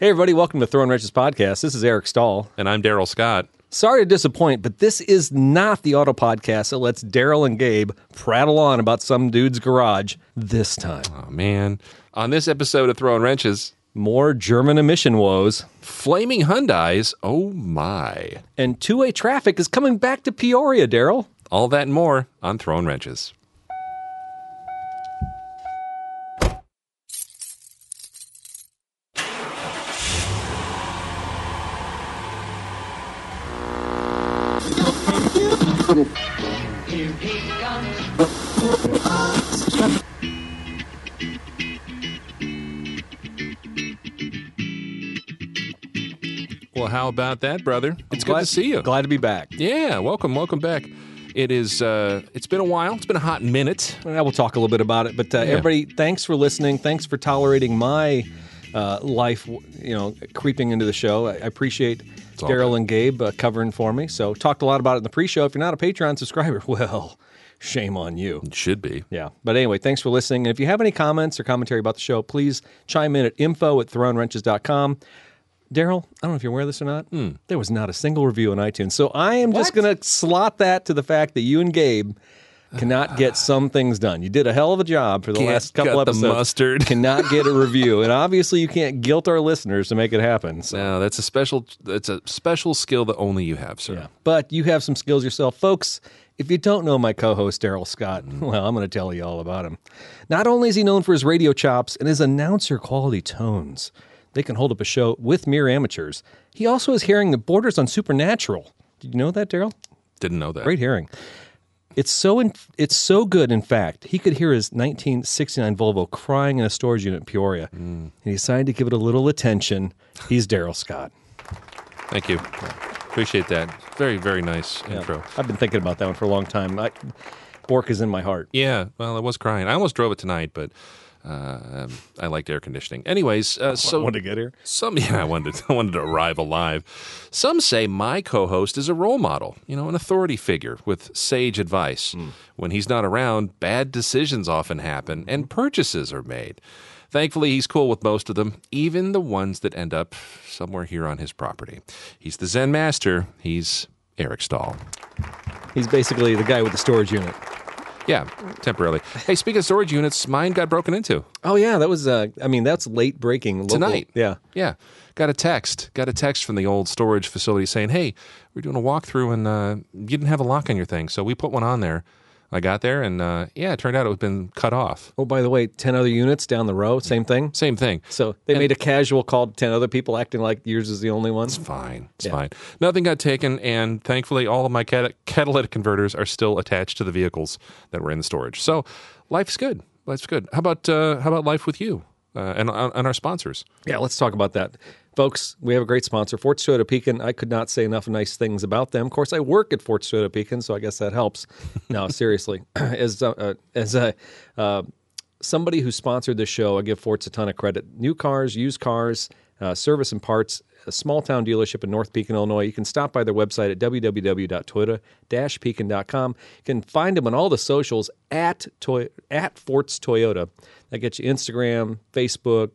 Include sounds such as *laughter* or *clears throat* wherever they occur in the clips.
Hey, everybody, welcome to Throwing Wrenches Podcast. This is Eric Stahl. And I'm Daryl Scott. Sorry to disappoint, but this is not the auto podcast that lets Daryl and Gabe prattle on about some dude's garage this time. Oh, man. On this episode of Throwing Wrenches, More German emission woes, flaming Hyundais, oh my. and two way traffic is coming back to Peoria, Daryl. All that and more on Throwing Wrenches. About that, brother? It's good to see you. Glad to be back. Yeah, welcome, welcome back. It is. Uh, it's been a while. It's been a hot minute. I will talk a little bit about it, but uh, everybody, thanks for listening. Thanks for tolerating my uh, life, you know, creeping into the show. I, appreciate Daryl and Gabe uh, covering for me. So, talked a lot about it in the pre-show. If you're not a Patreon subscriber, *laughs* well, shame on you. It should be. Yeah. But anyway, thanks for listening. And if you have any comments or commentary about the show, please chime in at info at throwingwrenches.com. Daryl, I don't know if you're aware of this or not. Hmm. There was not a single review on iTunes. So I am just going to slot that to the fact that you and Gabe cannot get *sighs* some things done. You did a hell of a job for the Can't last couple cut the mustard. *laughs* cannot get a review. And *laughs* obviously you can't guilt our listeners to make it happen. So No, that's a special. That's a special skill that only you have, sir. Yeah. But you have some skills yourself. Folks, if you don't know my co host, Daryl Scott, mm. well, I'm going to tell you all about him. Not only is he known for his radio chops and his announcer quality tones, they can hold up a show with mere amateurs. He also has hearing that borders on supernatural. Did you know that, Daryl? Didn't know that. Great hearing. It's so in, it's so good. In fact, he could hear his 1969 Volvo crying in a storage unit in Peoria, and he decided to give it a little attention. He's Daryl Scott. Thank you. Appreciate that. Very, very nice intro. I've been thinking about that one for a long time. I, Bork is in my heart. Yeah. Well, I was crying. I almost drove it tonight, but uh, um, I liked air conditioning. Anyways, uh, *laughs* so Want to get here? Some, *laughs* yeah, I wanted, I *laughs* wanted to arrive alive. Some say my co host is a role model, you know, an authority figure with sage advice. When he's not around, bad decisions often happen and purchases are made. Thankfully, he's cool with most of them, even the ones that end up somewhere here on his property. He's the Zen master. He's Eric Stahl. He's basically the guy with the storage unit. Yeah, temporarily. Hey, speaking of storage units, mine got broken into Oh yeah, that was. Uh, I mean, that's late breaking local- tonight. Yeah, Yeah. Got a text. Got a text from the old storage facility saying, hey, we're doing a walkthrough and uh, you didn't have a lock on your thing. So we put one on there. I got there and uh, yeah, it turned out it had been cut off. Oh, by the way, ten other units down the row, same thing. Same thing. So they made a casual call to ten other people, acting like yours is the only one. It's fine. It's fine. Nothing got taken. And thankfully, all of my cat- catalytic converters are still attached to the vehicles that were in the storage. So life's good. Life's good. How about, uh, how about life with you uh, and, and our sponsors? Yeah, let's talk about that, folks. We have a great sponsor, Fort Toyota Pekin. I could not say enough nice things about them. Of course, I work at Fort Toyota Pekin, so I guess that helps. no, *laughs* seriously, *clears throat* as uh, uh, as a uh, somebody who sponsored this show, I give Forts a ton of credit. New cars, used cars, uh, service and parts. A small town dealership in North Pekin, Illinois. You can stop by their website at www.toyota-pekin.com. You can find them on all the socials at Toy, at Forts Toyota. That gets you Instagram, Facebook,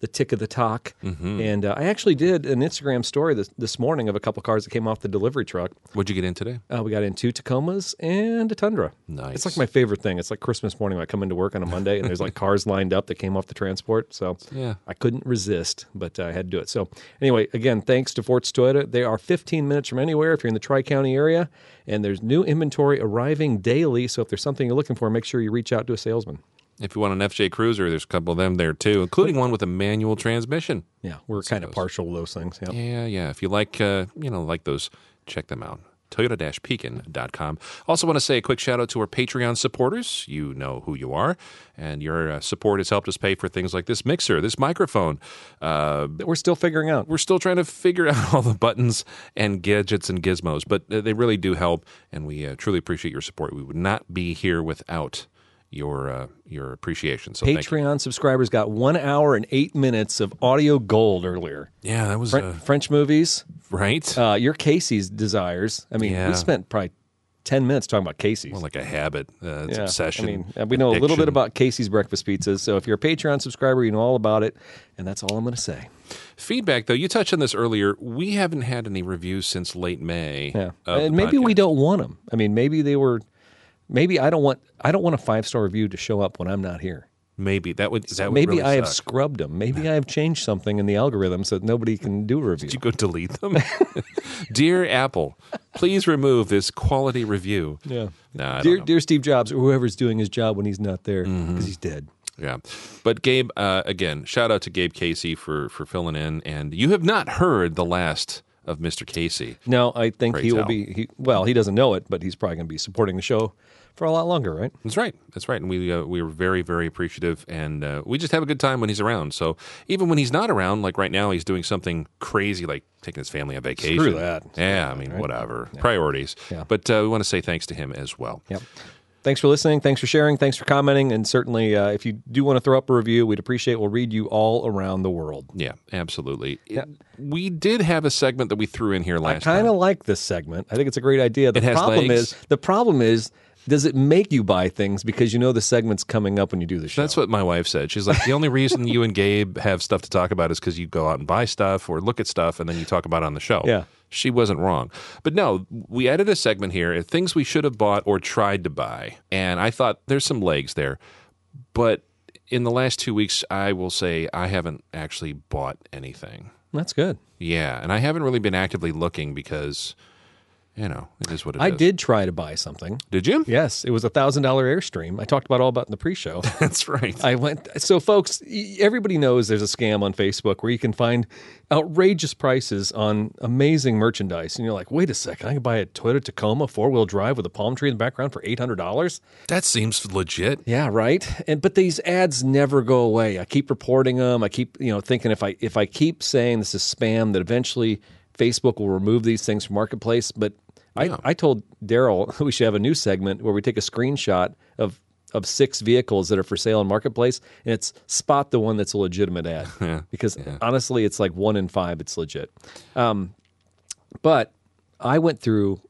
the tick of the talk. And uh, I actually did an Instagram story this, this morning of a couple cars that came off the delivery truck. What'd you get in today? Uh, we got in two Tacomas and a Tundra. Nice. It's like my favorite thing. It's like Christmas morning when I come into work on a Monday and there's like *laughs* cars lined up that came off the transport. So Yeah. I couldn't resist, but uh, I had to do it. So anyway, again, thanks to Forts Toyota. They are 15 minutes from anywhere if you're in the Tri County area, and there's new inventory arriving daily. So if there's something you're looking for, make sure you reach out to a salesman. If you want an FJ Cruiser, there's a couple of them there too, including one with a manual transmission. Yeah, we're kind of partial to those things. Yeah. Yeah, yeah. If you like, uh, you know, like those, check them out. Toyota-Pekin.com. Also, want to say a quick shout out to our Patreon supporters. You know who you are, and your uh, support has helped us pay for things like this mixer, this microphone. Uh, we're still figuring out. we're still trying to figure *laughs* out all the buttons and gadgets and gizmos, but uh, they really do help, and we uh, truly appreciate your support. We would not be here without your uh, your appreciation. So. Patreon subscribers got one hour and eight minutes of audio gold earlier. Yeah, that was uh, French movies, right. uh, your Casey's desires. I mean, Yeah. we spent probably ten minutes talking about Casey's. Like a habit, uh, it's Yeah, obsession. I mean, uh, we know a little bit about Casey's breakfast pizzas. So if you're a Patreon subscriber, you know all about it, and that's all I'm going to say. feedback. Though you touched on this earlier, we haven't had any reviews since late May. Yeah, and maybe we don't want them. I mean, maybe they were. Maybe I don't want. I don't want a five star review to show up when I'm not here. Maybe that would that would maybe really I have suck. scrubbed them. Maybe I have changed something in the algorithm so that nobody can do a review. Did you go delete them? *laughs* Dear Apple, please remove this quality review. yeah. Nah, dear, dear Steve Jobs, or whoever's doing his job when he's not there because Mm-hmm. he's dead. Yeah, but Gabe, uh, again, shout out to Gabe Casey for for filling in. And you have not heard the last of Mr. Casey. No, I think Pray he will be. He, well, he doesn't know it, but he's probably going to be supporting the show for a lot longer, right? That's right. That's right. And we uh, we were very very appreciative, and uh, we just have a good time when he's around. So even when he's not around, like right now, he's doing something crazy, like taking his family on vacation. Screw that. Yeah, I mean, whatever priorities. Yeah. But uh, we want to say thanks to him as well. Yep. Thanks for listening. Thanks for sharing. Thanks for commenting. And certainly, uh, if you do want to throw up a review, we'd appreciate. We'll read you all around the world. Yeah, absolutely. It- we did have a segment that we threw in here last. I kind of like this segment. I think it's a great idea. The It problem legs. is the problem is does it make you buy things because you know the segment's coming up when you do the show? That's what my wife said. She's like, the only reason you and Gabe have stuff to talk about is because you go out and buy stuff or look at stuff and then you talk about it on the show. Yeah. She wasn't wrong. But no, we added a segment here things we should have bought or tried to buy. And I thought there's some legs there. But in the last two weeks, I will say I haven't actually bought anything. That's good. Yeah. And I haven't really been actively looking because, you know, it is what it is. I did try to buy something. Did you? Yes, it was a thousand dollar Airstream. I talked about all about in the pre-show. *laughs* That's right. I went. So, folks, everybody knows there's a scam on Facebook where you can find outrageous prices on amazing merchandise, and you're like, wait a second, I can buy a Toyota Tacoma four wheel drive with a palm tree in the background for eight hundred dollars. that seems legit. Yeah, right. And but these ads never go away. I keep reporting them. I keep you know thinking if I if I keep saying this is spam, that eventually Facebook will remove these things from marketplace. But I I told Daryl *laughs* we should have a new segment where we take a screenshot of of six vehicles that are for sale in marketplace and it's spot the one that's a legitimate ad *laughs* because honestly it's like one in five it's legit um, but i went through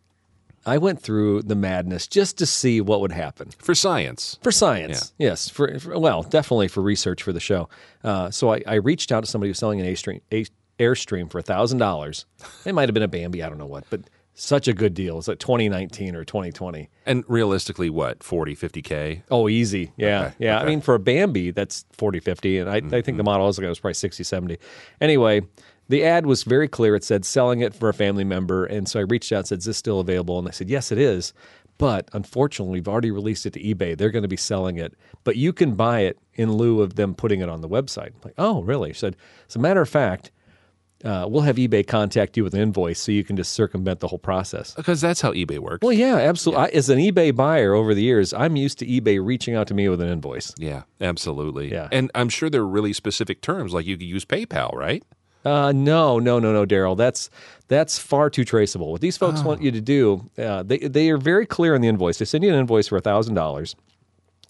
i went through the madness just to see what would happen For science. for science, yes. For, for well, definitely for research for the show. Uh, so I, I reached out to somebody who's selling an A-stream, a, Airstream for thousand dollars. It might have been a Bambi, I don't know what, but such a good deal. It's like 2019 or 2020. And realistically, what, 40, 50K? Oh, easy. Yeah. Okay, Yeah. I mean, for a Bambi, that's 40, 50. And I, I think the mm-hmm. model I was looking at was probably 60, 70. Anyway, the ad was very clear. It said selling it for a family member. And so I reached out and said, Is this still available? And they said, Yes, it is. But unfortunately, we've already released it to eBay. They're going to be selling it, but you can buy it in lieu of them putting it on the website. I'm like, oh, really? She said, as a matter of fact, uh, we'll have eBay contact you with an invoice so you can just circumvent the whole process. Because that's how eBay works. Well, yeah, absolutely. I, as an eBay buyer over the years, I'm used to eBay reaching out to me with an invoice. Yeah, absolutely. Yeah. And I'm sure there are really specific terms, like you could use PayPal, right? Uh, no, no, no, no, Daryl. That's that's far too traceable. What these folks Oh. want you to do, uh, they they are very clear in the invoice. They send you an invoice for thousand dollars,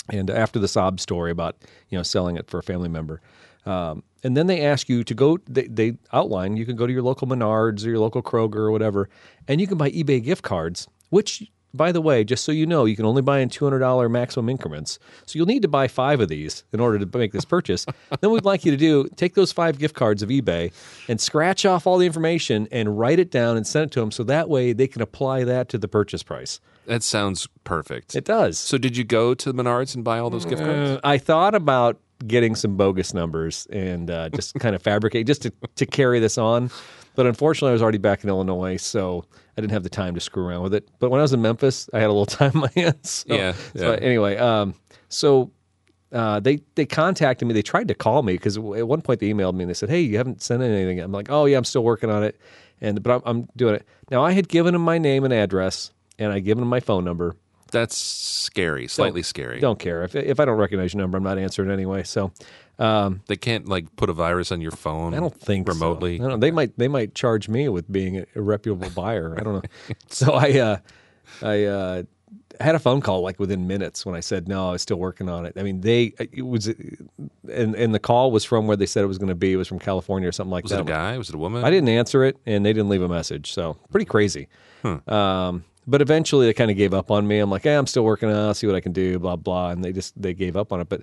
and after the sob story about you know selling it for a family member, um, and then they ask you to go. They, they outline you can go to your local Menards or your local Kroger or whatever, and you can buy eBay gift cards, which. By the way, just so you know, you can only buy in $200 maximum increments. So you'll need to buy five of these in order to make this purchase. *laughs* then we'd like you to do take those five gift cards of eBay and scratch off all the information and write it down and send it to them so that way they can apply that to the purchase price. That sounds perfect. It does. so did you go to the Menards and buy all those gift cards? Uh, I thought about getting some bogus numbers and uh, just kind of *laughs* fabricate just to, to carry this on. But unfortunately, I was already back in Illinois, so I didn't have the time to screw around with it. But when I was in Memphis, I had a little *laughs* time on my hands. So, Yeah, so anyway, um, so uh, they they contacted me. They tried to call me because at one point they emailed me and they said, "Hey, you haven't sent anything." I'm like, "Oh yeah, I'm still working on it," and but I'm, I'm doing it now. I had given them my name and address, and I given them my phone number. That's scary, slightly scary. Don't care if if I don't recognize your number, I'm not answering anyway. So. Um, They can't like put a virus on your phone. I don't think so. remotely. I don't. They might they might charge me with being a, reputable buyer. I don't know. *laughs* so I uh, I uh, had a phone call like within minutes when I said no, I was still working on it. I mean, they it was and and the call was from where they said it was going to be. It was from California or something like Was that. it a guy? Was it a woman? I didn't answer it, and they didn't leave a message. So pretty crazy. Hmm. Um, but eventually they kind of gave up on me. I'm like, hey, I'm still working on it. I'll see what I can do, blah, blah. And they just, they gave up on it. But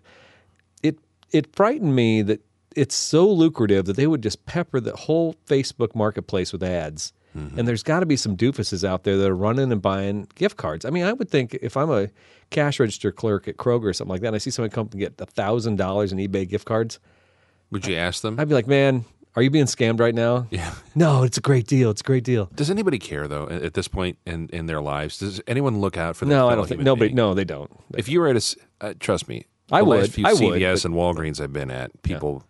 it, it frightened me that it's so lucrative that they would just pepper the whole Facebook marketplace with ads. Mm-hmm. And there's got to be some doofuses out there that are running and buying gift cards. I mean, I would think if I'm a cash register clerk at Kroger or something like that, and I see someone come and get thousand dollars in eBay gift cards, Would you ask them? I'd be like, man, are you being scammed right now? yeah. *laughs* No, it's a great deal. It's a great deal. Does anybody care though at this point in, in their lives? Does anyone look out for that? No, I fellow don't think human nobody. being? No, they don't. If you were at a, s- uh, trust me, I the would. Last few I would, CVS and Walgreens I've been at, people,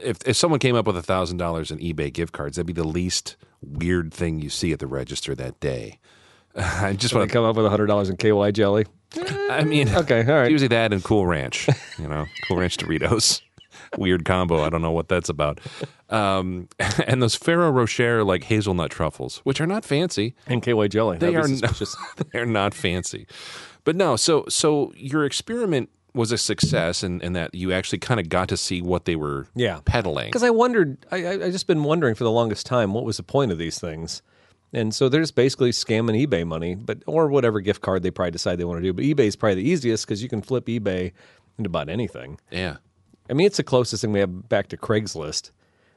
if if someone came up with a thousand dollars in eBay gift cards, that'd be the least weird thing you see at the register that day. *laughs* I just want to. come up with hundred dollars in KY jelly. I mean, *laughs* Okay, all right. Usually that and Cool Ranch, you know, Cool Ranch Doritos. Weird combo. I don't know what that's about. Um, *laughs* and those Ferrero Rocher like hazelnut truffles, which are not fancy. And KY jelly. They are not, *laughs* they're not fancy. But no, so so your experiment was a success and, in that you actually kind of got to see what they were Yeah. peddling. Because I wondered, I, I I just been wondering for the longest time what was the point of these things, and so they're just basically scamming eBay money, but or whatever gift card they probably decide they want to do. But eBay is probably the easiest because you can flip eBay into about anything. Yeah. I mean, it's the closest thing we have back to Craigslist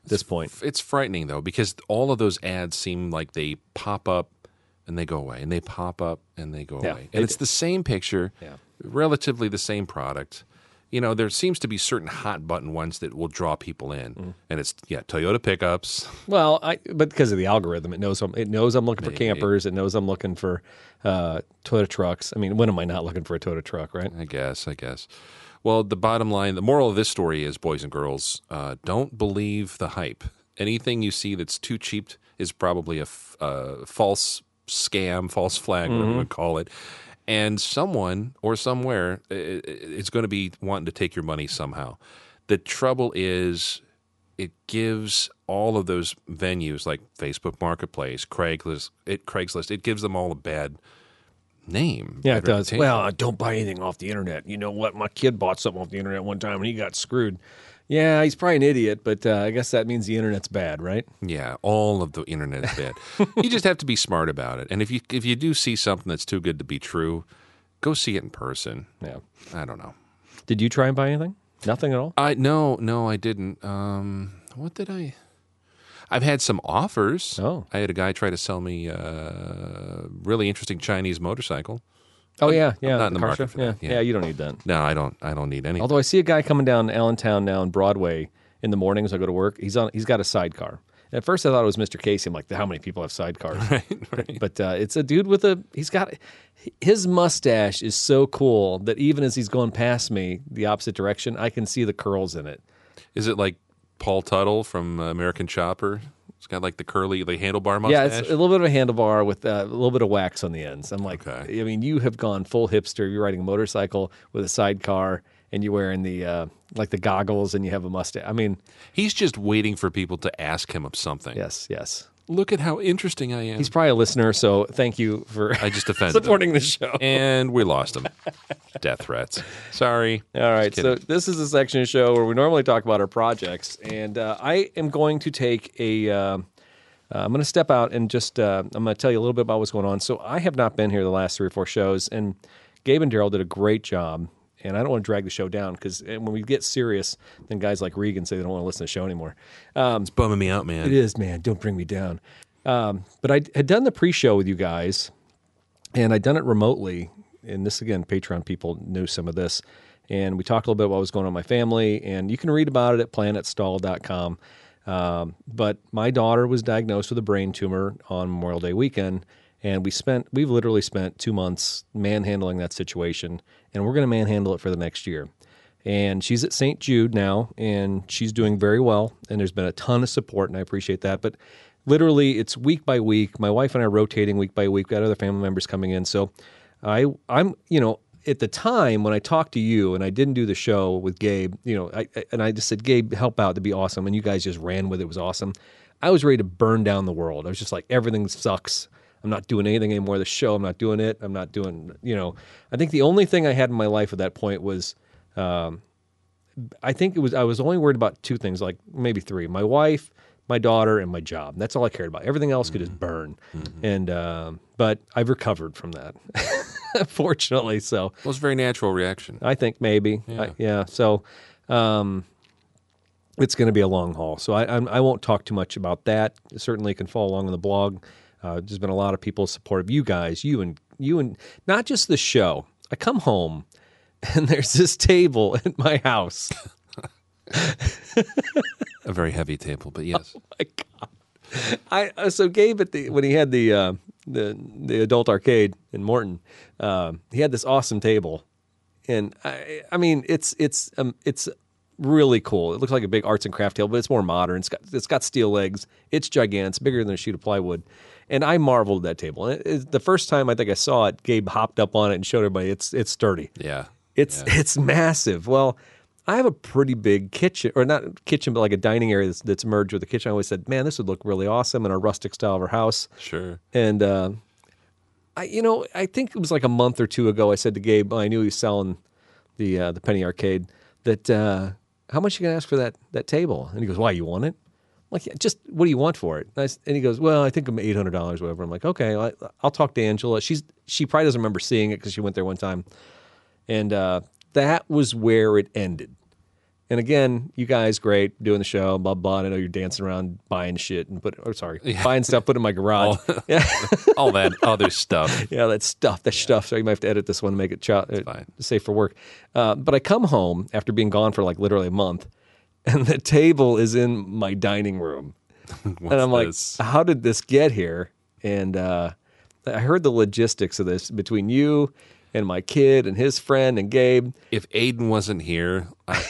at this point. It's frightening though because all of those ads seem like they pop up and they go away and they pop up and they go Yeah, away. And it's the same picture, Yeah. relatively the same product. You know, there seems to be certain hot button ones that will draw people in. Mm. And it's yeah, Toyota pickups. Well, I but because of the algorithm, it knows I'm, it knows I'm looking for campers. It knows I'm looking for uh, Toyota trucks. I mean, when am I not looking for a Toyota truck, right? I guess, I guess. Well, the bottom line, the moral of this story is, boys and girls, uh, don't believe the hype. Anything you see that's too cheap is probably a f- uh, false scam, false flag, whatever you would call it. And someone or somewhere is going to be wanting to take your money somehow. The trouble is, it gives all of those venues like Facebook Marketplace, Craigslist, it, Craigslist, it gives them all a bad name. Yeah, it does. Well, don't buy anything off the internet. You know what? My kid bought something off the internet one time and he got screwed. Yeah, he's probably an idiot, but uh, I guess that means the internet's bad, right? Yeah, all of the internet is bad. *laughs* you just have to be smart about it. And if you if you do see something that's too good to be true, go see it in person. Yeah. I don't know. Did you try and buy anything? Nothing at all. I no, no, I didn't. Um, what did I? I've had some offers. Oh. I had a guy try to sell me a really interesting Chinese motorcycle. Oh yeah, yeah. not in the market for yeah. that, yeah. yeah, You don't need that. No, I don't. I don't need any. Although I see a guy coming down Allentown now in Broadway in the mornings. I go to work. He's on. He's got a sidecar. At first, I thought it was Mr. Casey. I'm like, how many people have sidecars? *laughs* right, right. But uh, it's a dude with a. He's got his mustache is so cool that even as he's going past me the opposite direction, I can see the curls in it. Is it like Paul Teutul from American Chopper? It's got like the curly, the handlebar mustache. Yeah, it's a little bit of a handlebar with uh, a little bit of wax on the ends. I'm like, Okay. I mean, you have gone full hipster. You're riding a motorcycle with a sidecar, and you're wearing the uh, like the goggles, and you have a mustache. I mean, He's just waiting for people to ask him of something. yes, yes. Look at how interesting I am. He's probably a listener, so thank you for I just *laughs* offended him. supporting the show. And we lost him. Death threats. Sorry. All right, so this is a section of the show where we normally talk about our projects, and uh, I am going to take a. Uh, uh, I'm going to step out and just. Uh, I'm going to tell you a little bit about what's going on. So I have not been here the last three or four shows, and Gabe and Daryl did a great job. And I don't want to drag the show down because when we get serious, then guys like Regan say they don't want to listen to the show anymore. it's bumming me out, man. It is, man. Don't bring me down. Um, but I had done the pre-show with you guys, and I'd done it remotely. And this again, Patreon people knew some of this. And we talked a little bit about what was going on in my family, and you can read about it at planetstahl.com. Um, but my daughter was diagnosed with a brain tumor on Memorial Day weekend, and we spent we've literally spent two months manhandling that situation, and we're going to manhandle it for the next year. And she's at St. Jude now, and she's doing very well. And there's been a ton of support, and I appreciate that. But literally, it's week by week. My wife and I are rotating week by week. we Got other family members coming in, so I, I'm, you know, at the time when I talked to you and I didn't do the show with Gabe, you know, I, and I just said, Gabe, help out to be awesome, and you guys just ran with it. It was awesome. I was ready to burn down the world. I was just like, everything sucks. I'm not doing anything anymore. The show, I'm not doing it. I'm not doing, you know. I think the only thing I had in my life at that point was I think it was I was only worried about two things, like maybe three. My wife my daughter, and my job. That's all I cared about. Everything else could just burn. And um, but I've recovered from that, *laughs* fortunately. So Well, it's a very natural reaction. I think maybe, yeah. yeah. So, um, it's going to be a long haul. So I, I'm, I won't talk too much about that. Certainly, can follow along on the blog. Uh, there's been a lot of people supportive. You guys, you and you and not just the show. I come home, *laughs* and there's this table at my house. A very heavy table, but yes. *laughs* Oh my God. I uh, so Gabe at the when he had the uh, the the adult arcade in Morton, uh, he had this awesome table, and I I mean it's it's um, it's really cool. It looks like a big arts and craft table, but it's more modern. It's got it's got steel legs. It's gigantic. It's bigger than a sheet of plywood. And I marveled at that table. And it, it- the first time I think I saw it, Gabe hopped up on it and showed everybody it's it's sturdy. Yeah. It's it's massive. Well, I have a pretty big kitchen, or not kitchen, but like a dining area that's, that's merged with the kitchen. I always said, man, this would look really awesome in our rustic style of our house. Sure. And uh, I, you know, I think it was like a month or two ago. I said to Gabe, I knew he was selling the uh, the penny arcade. That uh, how much you gonna ask for that that table? And he goes, Why you want it? Like, yeah, just what do you want for it? And, I and he goes, Well, I think I'm eight hundred dollars, whatever. I'm like, Okay, I, I'll talk to Angela. She's she probably doesn't remember seeing it because she went there one time, and uh, that was where it ended. And again, you guys great doing the show, blah blah. And I know you're dancing around buying shit and put, oh sorry, buying stuff, put in my garage. *laughs* yeah, *laughs* All that other stuff. yeah, that stuff, that stuff. So you might have to edit this one to make it ch- uh, safe for work. Uh, but I come home after being gone for like literally a month, *laughs* and the table is in my dining room, *laughs* and I'm like, this? how did this get here? And uh, I heard the logistics of this between you and my kid and his friend and Gabe. If Aiden wasn't here, I,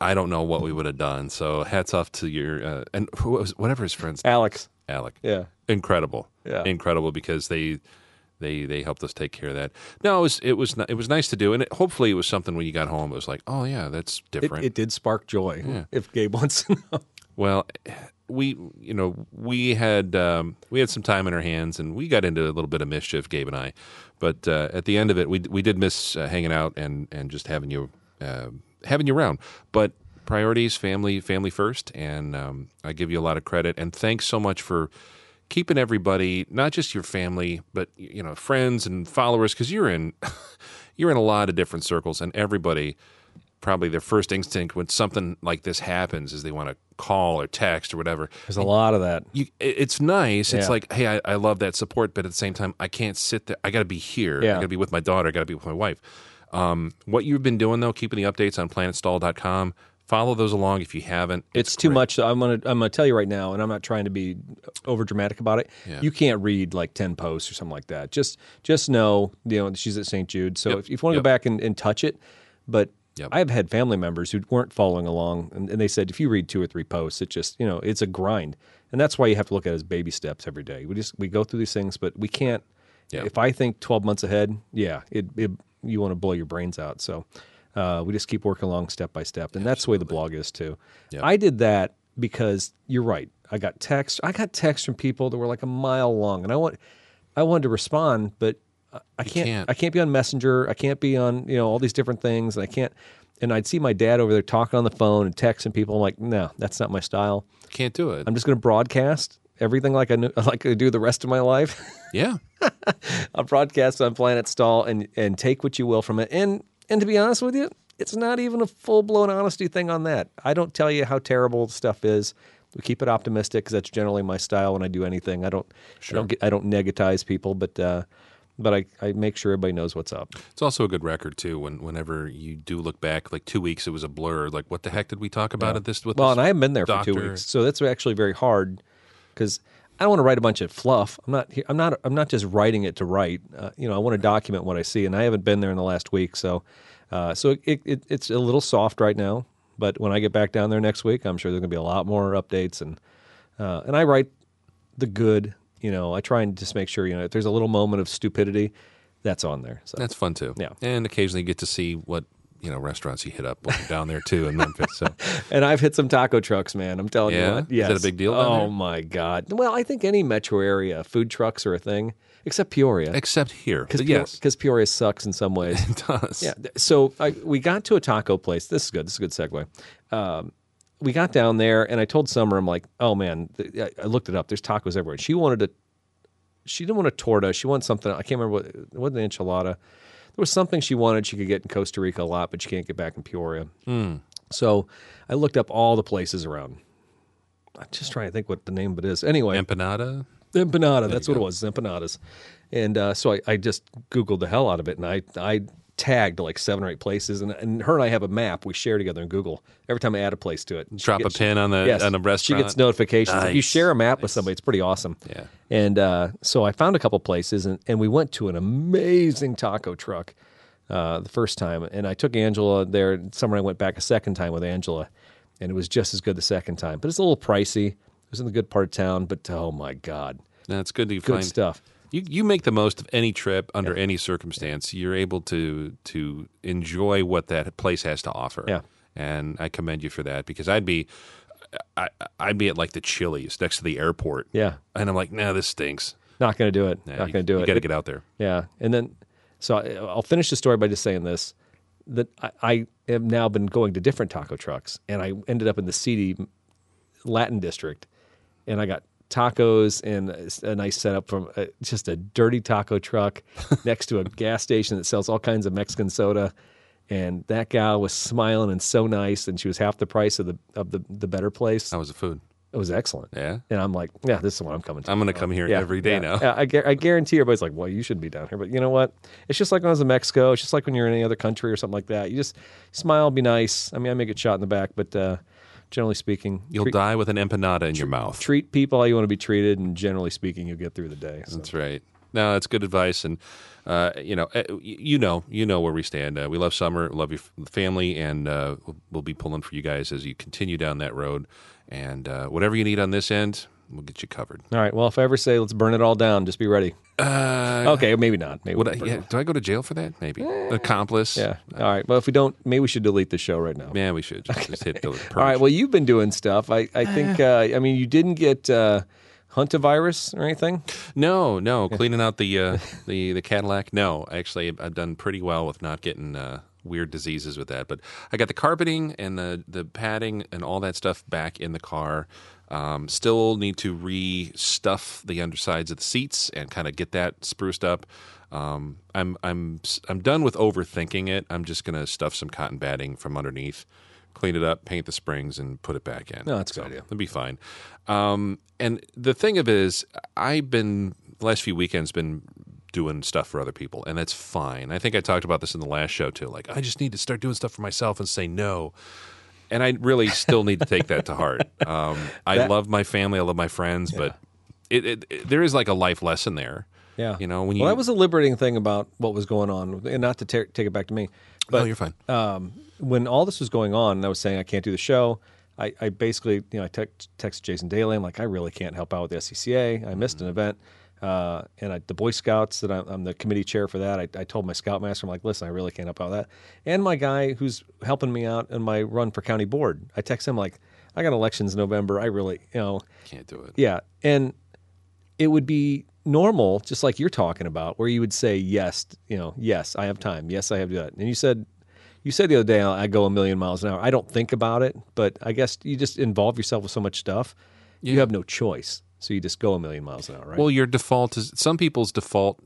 I I don't know what we would have done. So hats off to your uh, and who was whatever his friends Alex. Alec. Yeah. incredible. Yeah. incredible because they they they helped us take care of that. No, it was it was it was nice to do, and it, hopefully it was something when you got home. It was like, oh yeah, that's different. it did spark joy. Yeah. If Gabe wants to know. Well, we you know we had um, we had some time in our hands, and we got into a little bit of mischief, Gabe and I. But uh, at the end of it, we we did miss uh, hanging out and and just having you uh, having you around. But priorities, family, family first, and um, I give you a lot of credit. And thanks so much for keeping everybody, not just your family, but you know friends and followers, because you're in *laughs* you're in a lot of different circles, and everybody probably their first instinct when something like this happens is they want to call or text or whatever. There's a lot of that. You, it's nice. It's like, hey, I, I love that support, but at the same time, I can't sit there. I got to be here. Yeah. I got to be with my daughter. I got to be with my wife. Um, what you've been doing though, keeping the updates on planetstahl.com. Follow those along if you haven't. It's too much. I'm gonna I'm gonna tell you right now, and I'm not trying to be over dramatic about it. Yeah. You can't read like ten posts or something like that. Just just know, you know, she's at St. Jude. So Yep. if, if you want to Yep. go back and, and touch it, but Yep. I've had family members who weren't following along, and, and they said if you read two or three posts, it just you know it's a grind, and that's why you have to look at it as baby steps every day. We just we go through these things, but we can't. If I think 12 months ahead, yeah, it, it you want to blow your brains out. So uh, we just keep working along step by step, and that's the way the blog is too. Yep. I did that because you're right. I got texts. I got texts from people that were like a mile long, and I want I wanted to respond, but I- I can't, can't. I can't be on Messenger. I can't be on you know all these different things, and I can't. And I'd see my dad over there talking on the phone and texting people. I'm like, no, that's not my style. Can't do it. I'm just going to broadcast everything like I knew, *laughs* like I do the rest of my life. yeah. *laughs* I'll broadcast on Planet Stahl and and take what you will from it. And and to be honest with you, it's not even a full blown honesty thing on that. I don't tell you how terrible the stuff is. We keep it optimistic because that's generally my style when I do anything. I don't sure. I don't get I don't negatize people, but uh, but I, I make sure everybody knows what's up. It's also a good record too. When whenever you do look back, like two weeks, it was a blur. Like, what the heck did we talk about at this? With Well, this and I haven't been there for two weeks, so that's actually very hard because I don't want to write a bunch of fluff. I'm not. I'm not. I'm not just writing it to write. Uh, you know, I want to document what I see, and I haven't been there in the last week, so uh, so it, it, it's a little soft right now. But when I get back down there next week, I'm sure there's going to be a lot more updates, and uh, and I write the good. You know, I try and just make sure you know if there's a little moment of stupidity, that's on there. So That's fun too. Yeah. and occasionally you get to see what you know restaurants you hit up when you're down there too in Memphis. So *laughs* And I've hit some taco trucks, man. I'm telling Yeah? you what. Is that a big deal down Oh my god. Well, I think any metro area food trucks are a thing, except Peoria. except here, Because yes, because Peoria sucks in some ways. *laughs* it does. yeah. So I, we got to a taco place. This is good. This is a good segue. Um, we got down there, and I told Summer, I'm like, oh man, I I looked it up. There's tacos everywhere. She wanted a, she didn't want a torta. She wanted something. I can't remember what. It wasn't an enchilada. There was something she wanted. She could get in Costa Rica a lot, but she can't get back in Peoria. So I looked up all the places around. I'm just trying to think what the name of it is. Anyway, Empanada. Empanada. That's what it was. Empanadas. And uh, so I, I just Googled the hell out of it, and I I tagged like seven or eight places, and, and her and I have a map we share together in Google. Every time I add a place to it, Drop a gets- pin on the yes, on the She gets notifications. If you share a map with somebody, it's pretty awesome. Yeah. And uh, so I found a couple places, and, and we went to an amazing taco truck uh, the first time. And I took Angela there. Summer I went back a second time with Angela, and it was just as good the second time. But it's a little pricey. It was in the good part of town, but oh my god, it's good to find good find stuff. You you make the most of any trip under any circumstance. You're able to to enjoy what that place has to offer. Yeah. and I commend you for that because I'd be. I, I'd be at like the Chili's next to the airport. Yeah. And I'm like, nah, this stinks. Not going to do it. Nah, Not going to do it. you got to get out there. Yeah, and then so I, I'll finish the story by just saying this: that I, I have now been going to different taco trucks, and I ended up in the seedy Latin district, and I got tacos and a, a nice setup from uh just a dirty taco truck *laughs* next to a gas station that sells all kinds of Mexican soda. And that gal was smiling and so nice, and she was half the price of the of the, the better place. How was the food? It was excellent. Yeah. And I'm like, yeah, this is what I'm coming to. I'm going to come here Yeah, every day yeah. now. Yeah, I, gu- I guarantee everybody's like, well, you shouldn't be down here. But you know what? It's just like when I was in Mexico. It's just like when you're in any other country or something like that. You just smile, be nice. I mean, I may get shot in the back, but uh, generally speaking, You'll treat, die with an empanada in your mouth. treat people how you want to be treated, and generally speaking, you'll get through the day. So. That's right. No, that's good advice, and uh, you know, uh, you know, you know where we stand. Uh, we love summer, love your family, and uh, we'll, we'll be pulling for you guys as you continue down that road. And uh, whatever you need on this end, we'll get you covered. All right. Well, if I ever say let's burn it all down, just be ready. Uh, Okay, maybe not. Maybe would I, we'll burn it yeah, do I go to jail for that? Maybe accomplice. yeah. All right. Well, if we don't, maybe we should delete the show right now. Yeah, we should just, just hit *laughs* the All right. Well, you've been doing stuff. I, I think. Uh, I mean, you didn't get uh, hantavirus or anything. No, no, cleaning out the uh, *laughs* the the Cadillac. No, actually, I've done pretty well with not getting uh, weird diseases with that. But I got the carpeting and the the padding and all that stuff back in the car. Um, still need to re-stuff the undersides of the seats and kind of get that spruced up. Um, I'm I'm I'm done with overthinking it. I'm just gonna stuff some cotton batting from underneath, clean it up, paint the springs, and put it back in. No, that's a good idea. It'll be fine. Um, and the thing of it is, I've been the last few weekends been doing stuff for other people, and that's fine. I think I talked about this in the last show too. Like, I just need to start doing stuff for myself and say no. And I really *laughs* still need to take that to heart. Um, I That- love my family, I love my friends, but it, it, it- there is like a life lesson there. Yeah. You know, when you well, that was a liberating thing about what was going on, and not to ta- take it back to me, but no, you're fine. um, when all this was going on, and I was saying I can't do the show. I, I basically, you know, I text Jason Daly. I'm like, I really can't help out with the SCCA. I missed Mm-hmm. an event, uh, and I, the Boy Scouts that I'm, I'm the committee chair for that. I, I told my Scoutmaster, I'm like, listen, I really can't help out with that. And my guy who's helping me out in my run for county board, I text him like, I got elections in November. I really, you know, Can't do it. yeah, and it would be normal, just like you're talking about, where you would say yes, you know, yes, I have time. Yes, I have that. And you said, you said the other day, I go a million miles an hour. I don't think about it, but I guess you just involve yourself with so much stuff, you have no choice. So you just go a million miles an hour, right? Well, your default is some people's default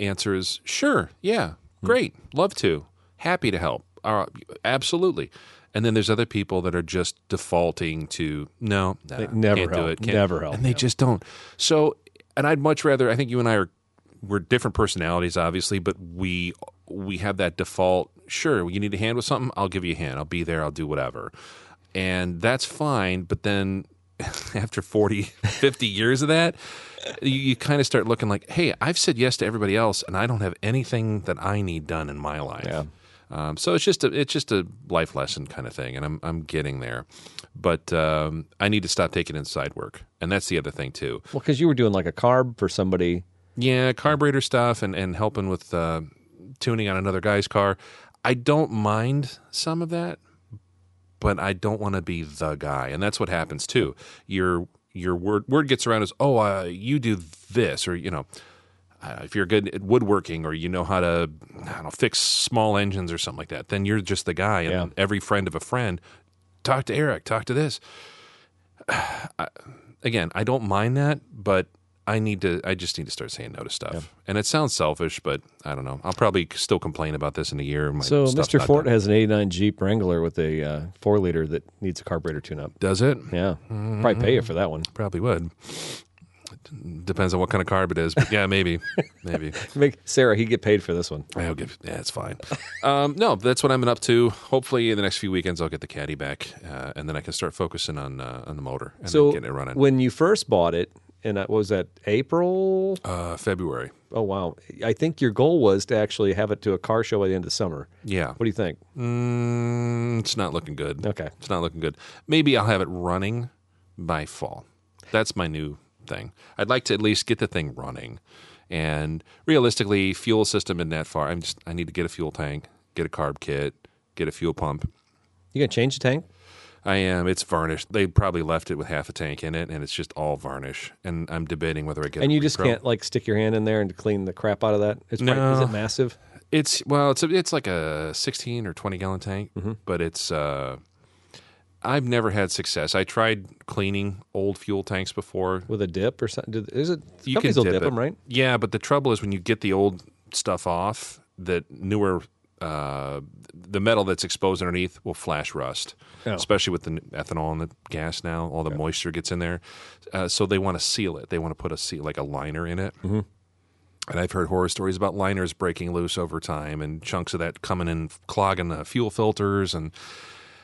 answer is sure, yeah, great, love to, happy to help, uh, absolutely. And then there's other people that are just defaulting to no, nah, never can't do help, it, can't- never help, and they just don't. So, and I'd much rather. I think you and I are we're different personalities, obviously, but we we have that default. Sure, you need a hand with something, I'll give you a hand. I'll be there. I'll do whatever, and that's fine. But then *laughs* after 40, 50 years of that, you, you kind of start looking like, hey, I've said yes to everybody else, and I don't have anything that I need done in my life. Yeah. Um, so it's just a it's just a life lesson kind of thing, and I'm I'm getting there, but um, I need to stop taking inside work, and that's the other thing too. well, because you were doing like a carb for somebody. Yeah, carburetor stuff and and helping with uh, tuning on another guy's car. I don't mind some of that, but I don't want to be the guy, and that's what happens too. Your your word word gets around as oh uh, you do this or you know uh, if you're good at woodworking or you know how to I don't know fix small engines or something like that, then you're just the guy, and Yeah. every friend of a friend talk to Eric, talk to this. *sighs* I, again, I don't mind that, but I need to. I just need to start saying no to stuff. And it sounds selfish, but I don't know. I'll probably still complain about this in a year. My So Mr. Fort done. has an '89 Jeep Wrangler with a uh, four liter that needs a carburetor tune-up. does it? Yeah, probably pay you for that one. Probably would. Depends on what kind of carb it is, but yeah, maybe, *laughs* maybe. Make Sarah, he get paid for this one. I'll give. Yeah, it's fine. Um, no, that's what I'm up to. Hopefully, in the next few weekends, I'll get the caddy back, uh, and then I can start focusing on uh, on the motor and So then getting it running. when you first bought it, and what was that April? uh, February. Oh wow! I think your goal was to actually have it to a car show by the end of summer. Yeah, What do you think? mm, it's not looking good. Okay. It's not looking good. Maybe I'll have it running by fall. That's my new thing. I'd like to at least get the thing running. And realistically, fuel system isn't that far. I'm just I need to get a fuel tank, get a carb kit, get a fuel pump. You gonna change the tank? I am. It's varnished. They probably left it with half a tank in it, and it's just all varnish. And I'm debating whether I get. And you just repro. can't like stick your hand in there and clean the crap out of that. It's probably, is it massive? It's well, it's a, it's like a 16 or 20 gallon tank, Mm-hmm. but it's. Uh, I've never had success. I tried cleaning old fuel tanks before. with a dip or something? Did- Is it? You can dip dip them, right? Yeah, but the trouble is when you get the old stuff off, that newer. Uh, the metal that's exposed underneath will flash rust, Oh. especially with the ethanol and the gas now. All the moisture gets in there, uh, so they want to seal it. They want to put a seal, like a liner in it. Mm-hmm. And I've heard horror stories about liners breaking loose over time and chunks of that coming in, clogging the fuel filters. And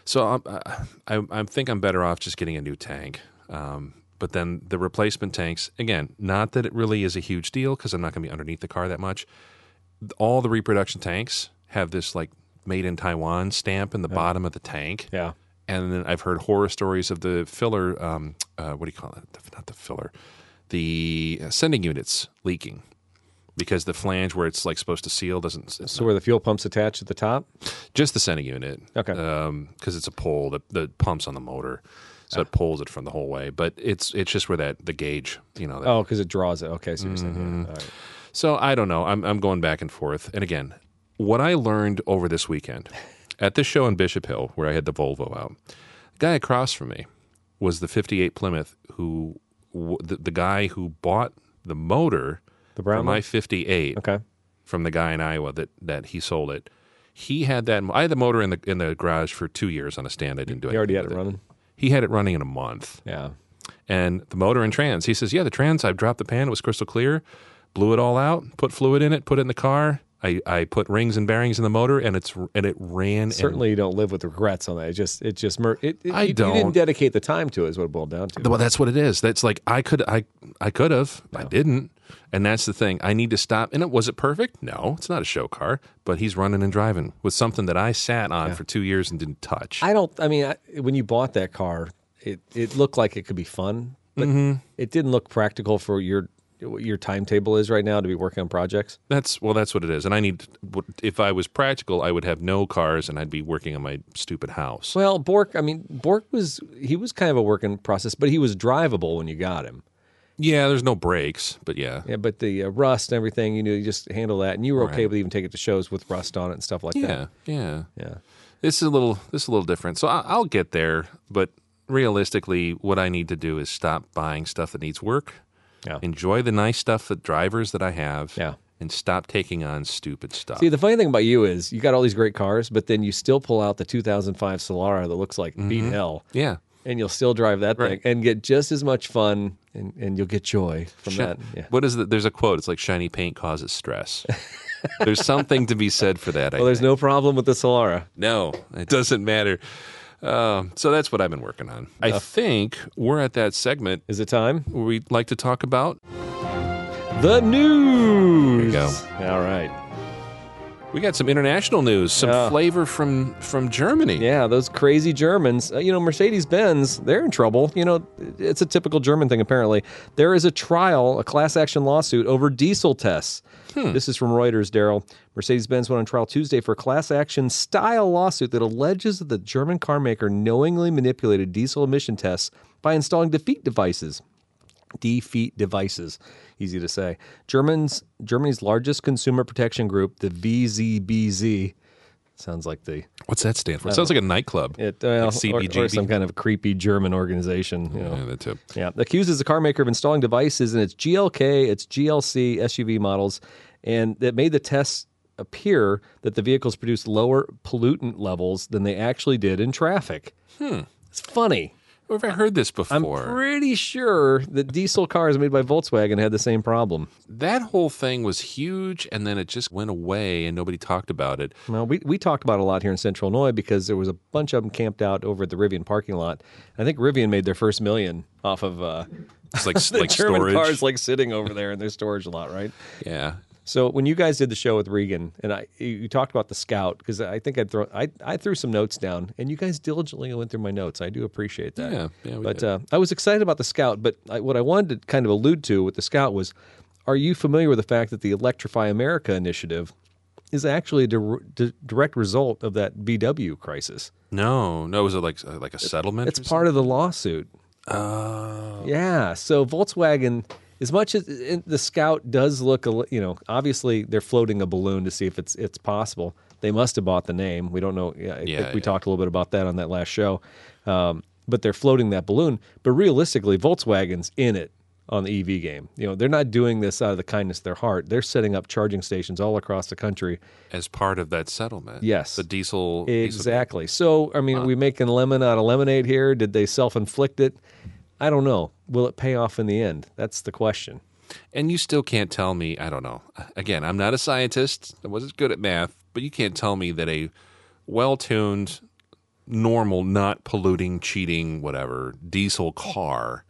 so I'm, I, I think I'm better off just getting a new tank. Um, but then the replacement tanks, again, not that it really is a huge deal because I'm not going to be underneath the car that much. All the reproduction tanks have this like made in Taiwan stamp in the bottom of the tank. Yeah. And then I've heard horror stories of the filler. Um, uh, what do you call it? The- Not the filler, the uh, sending units leaking because the flange where it's like supposed to seal doesn't. So where the fuel pump's attached at the top? just the sending unit. Okay. Because it's a pull that the pumps on the motor, so it pulls it from the whole way. But it's it's just where that the gauge, you know. That, Oh, because it draws it. Okay, so. Mm-hmm. Yeah. All right. So I don't know. I'm I'm going back and forth. And again, what I learned over this weekend at this show in Bishop Hill, where I had the Volvo out, the guy across from me was the '58 Plymouth, who the, the guy who bought the motor The brown my '58 Okay. from the guy in Iowa that that he sold it. He had that. I had the motor in the in the garage for two years on a stand. I didn't do it. You already had it running. He had it running in a month Yeah. and the motor and trans. He says, "Yeah, the trans. I dropped the pan. It was crystal clear. Blew it all out. Put fluid in it. Put it in the car. I, I put rings and bearings in the motor, and it's and it ran. and- Certainly, you don't live with regrets on that. It just, it just, mer- it, it, I you, don't. You didn't dedicate the time to it. Is what it boiled down to. well, that's what it is. That's like I could I I could have. I didn't. And that's the thing. I need to stop. And it was it perfect? No, it's not a show car. But he's running and driving with something that I sat on for two years and didn't touch. I don't. I mean, I, when you bought that car, it it looked like it could be fun, but Mm-hmm. it didn't look practical for your what your timetable is right now to be working on projects. That's well, that's what it is. And I need. If I was practical, I would have no cars, and I'd be working on my stupid house. Well, Bork. I mean, Bork was he was kind of a working process, but he was drivable when you got him. Yeah, there's no brakes, but yeah, Yeah, but the uh, rust and everything, you know, you just handle that, and you were okay with even taking it to shows with rust on it and stuff like yeah, that. yeah. Yeah. Yeah. This is a little this is a little different. So I, I'll get there, but realistically, what I need to do is stop buying stuff that needs work. Yeah. Enjoy the nice stuff, the drivers that I have. Yeah. And stop taking on stupid stuff. See, the funny thing about you is you got all these great cars, but then you still pull out the 2005 Solara that looks like beat mm-hmm. hell, yeah. and you'll still drive that Right. thing and get just as much fun, and, and you'll get joy from Shi- that. Yeah. What is it? There's a quote. It's like shiny paint causes stress. *laughs* there's something to be said for that. I Well, there's think. no problem with the Solara. No, it doesn't matter. Um, so that's what I've been working on. I think we're at that segment Is it time? where we'd like to talk about. The news. go. All right. We got some international news, some Yeah. flavor from from Germany. Yeah, those crazy Germans. Uh, you know, Mercedes Benz, they're in trouble. You know, it's a typical German thing, apparently. There is a trial, a class action lawsuit over diesel tests. Hmm. This is from Reuters, Daryl. Mercedes Benz went on trial Tuesday for a class action style lawsuit that alleges that the German carmaker knowingly manipulated diesel emission tests by installing defeat devices defeat devices. Easy to say. Germans, Germany's largest consumer protection group, the VZBV, Sounds like the What's that stand for? It sounds like a nightclub. it well, Like or, or some kind of creepy German organization. You know. Yeah, that too. Yeah, accuses the car maker of installing devices in its GLK, its GLC SUV models, and that made the tests appear that the vehicles produced lower pollutant levels than they actually did in traffic. Hmm. It's funny. Where have I heard this before? I'm pretty sure that diesel cars made by Volkswagen had the same problem. that whole thing was huge, and then it just went away, and nobody talked about it. Well, we, we talked about it a lot here in Central Illinois because there was a bunch of them camped out over at the Rivian parking lot. I think Rivian made their first million off of uh, It's like *laughs* the like German storage. cars like sitting over there in their storage lot, right? yeah, So when you guys did the show with Regan, and I, you talked about the Scout because I think I'd throw, I, I threw some notes down, and you guys diligently went through my notes. I do appreciate that. Yeah, yeah, we but uh, I was excited about the Scout, but I, what I wanted to kind of allude to with the Scout was, are you familiar with the fact that the Electrify America initiative is actually a dir- di- direct result of that VW crisis? no, no. Was it like like a settlement? It's part of the lawsuit. Oh, Yeah. So Volkswagen, as much as the Scout does look, you know, obviously they're floating a balloon to see if it's it's possible. They must have bought the name. We don't know. Yeah, I Yeah, think we yeah. talked a little bit about that on that last show. Um, but they're floating that balloon. But realistically, Volkswagen's in it on the EV game. You know, they're not doing this out of the kindness of their heart. They're setting up charging stations all across the country. as part of that settlement. Yes. the diesel. diesel- Exactly. So, I mean, are we making lemon out of lemonade here? Did they self-inflict it? I don't know. Will it pay off in the end? That's the question. And you still can't tell me, I don't know. Again, I'm not a scientist. I wasn't good at math, but you can't tell me that a well tuned, normal, not polluting, cheating, whatever, diesel car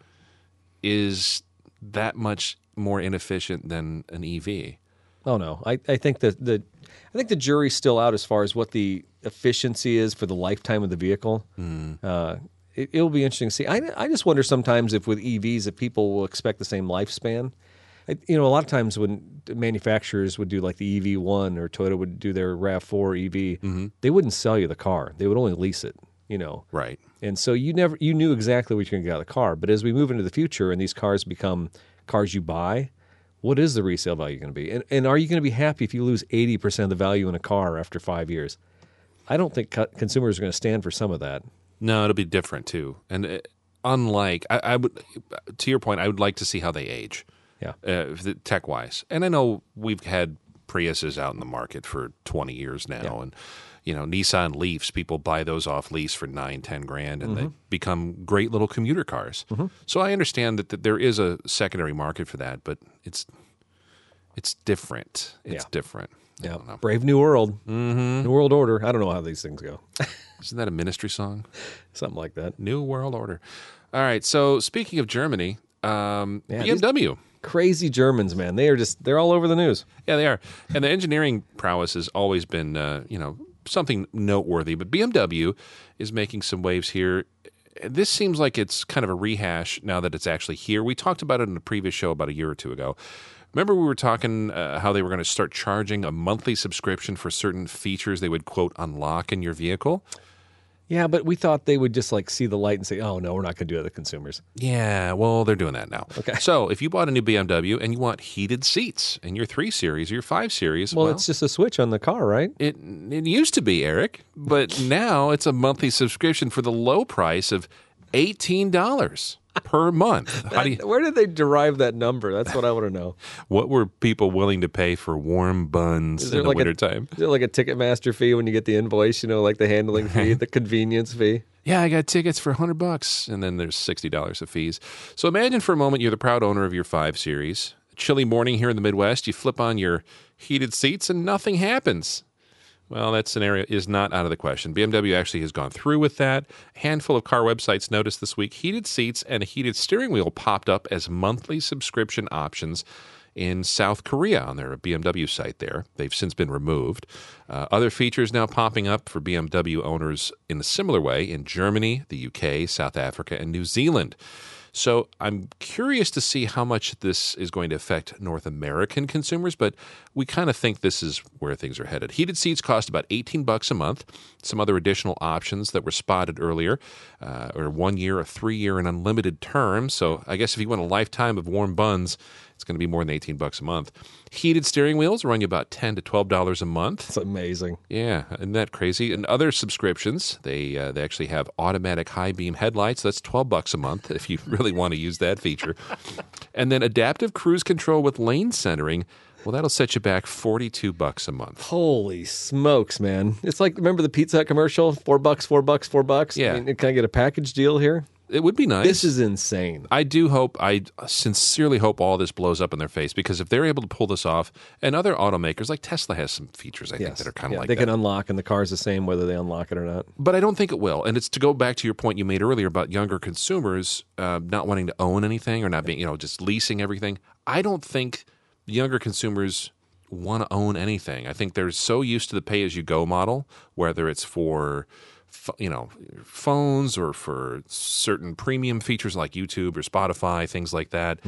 is that much more inefficient than an EV. Oh no, I, I think that the I think the jury's still out as far as what the efficiency is for the lifetime of the vehicle. Uh, it, it'll be interesting to see. I, I just wonder sometimes if with EVs if people will expect the same lifespan. I, you know, a lot of times when manufacturers would do like the EV one or Toyota would do their Rav Four EV, mm-hmm. they wouldn't sell you the car; they would only lease it. You know, Right. and so you never you knew exactly what you're going to get out of the car. But as we move into the future and these cars become cars you buy, what is the resale value going to be? And, and are you going to be happy if you lose 80% of the value in a car after five years? I don't think co- consumers are going to stand for some of that. No, it'll be different too. And uh, unlike, I, I would, to your point, I would like to see how they age. Yeah. uh, tech wise. And I know we've had Priuses out in the market for 20 years now. And, you know, Nissan Leafs, people buy those off lease for nine, 10 grand, and they become great little commuter cars. So I understand that, that there is a secondary market for that, but it's it's different. It's Yeah. different. I don't. Brave New World, mm-hmm. New World Order. I don't know how these things go. *laughs* Isn't that a ministry song? Something like that. New World Order. All right. So speaking of Germany, um, Yeah, BMW. Crazy Germans, man. They are just, they're all over the news. Yeah, they are. And the engineering prowess has always been, uh, you know, something noteworthy. But BMW is making some waves here. This seems like it's kind of a rehash now that it's actually here. We talked about it in a previous show about a year or two ago. Remember, we were talking uh, how they were going to start charging a monthly subscription for certain features they would, quote, unlock in your vehicle? Yeah, but we thought they would just like see the light and say, oh, no, we're not going to do that to consumers. Yeah, well, they're doing that now. Okay. So if you bought a new BMW and you want heated seats in your 3 Series or your 5 Series, Well, it's just a switch on the car, right? It it used to be Eric, but now it's a monthly subscription for the low price of eighteen dollars per month. *laughs* You, Where did they derive that number? That's what I want to know. *laughs* what were people willing to pay for warm buns in the like wintertime? is there like a Ticketmaster fee when you get the invoice? You know, like the handling fee, the convenience fee. Yeah, I got tickets for hundred bucks, and then there's sixty dollars of fees. So imagine for a moment you're the proud owner of your five series. Chilly morning here in the Midwest, you flip on your heated seats and nothing happens. Well, that scenario is not out of the question. BMW actually has gone through with that. A handful of car websites noticed this week heated seats and a heated steering wheel popped up as monthly subscription options in South Korea on their BMW site there. They've since been removed. Uh, other features now popping up for BMW owners in a similar way in Germany, the UK, South Africa, and New Zealand. So I'm curious to see how much this is going to affect North American consumers, but we kind of think this is where things are headed. Heated seats cost about 18 bucks a month. Some other additional options that were spotted earlier uh, are one year, a three year, and unlimited term. So I guess if you want a lifetime of warm buns, It's going to be more than 18 bucks a month. Heated steering wheels run you about 10 to 12 dollars a month. It's amazing. Yeah, isn't that crazy? And other subscriptions, they uh, they actually have automatic high beam headlights. That's 12 bucks a month if you *laughs* really want to use that feature. *laughs* and then adaptive cruise control with lane centering. Well, that'll set you back 42 bucks a month. Holy smokes, man! It's like remember the Pizza Hut commercial? Four bucks, four bucks, four bucks. Yeah. I mean, can I get a package deal here? It would be nice. This is insane. I do hope, I sincerely hope all this blows up in their face because if they're able to pull this off, and other automakers like Tesla has some features I think that are kind of Yeah, like they that. can unlock, and the car's the same whether they unlock it or not. but I don't think it will. And it's to go back to your point you made earlier about younger consumers uh, not wanting to own anything or not being, you know, just leasing everything. I don't think younger consumers want to own anything. I think they're so used to the pay as you go model, whether it's for you know phones or for certain premium features like YouTube or Spotify, things like that.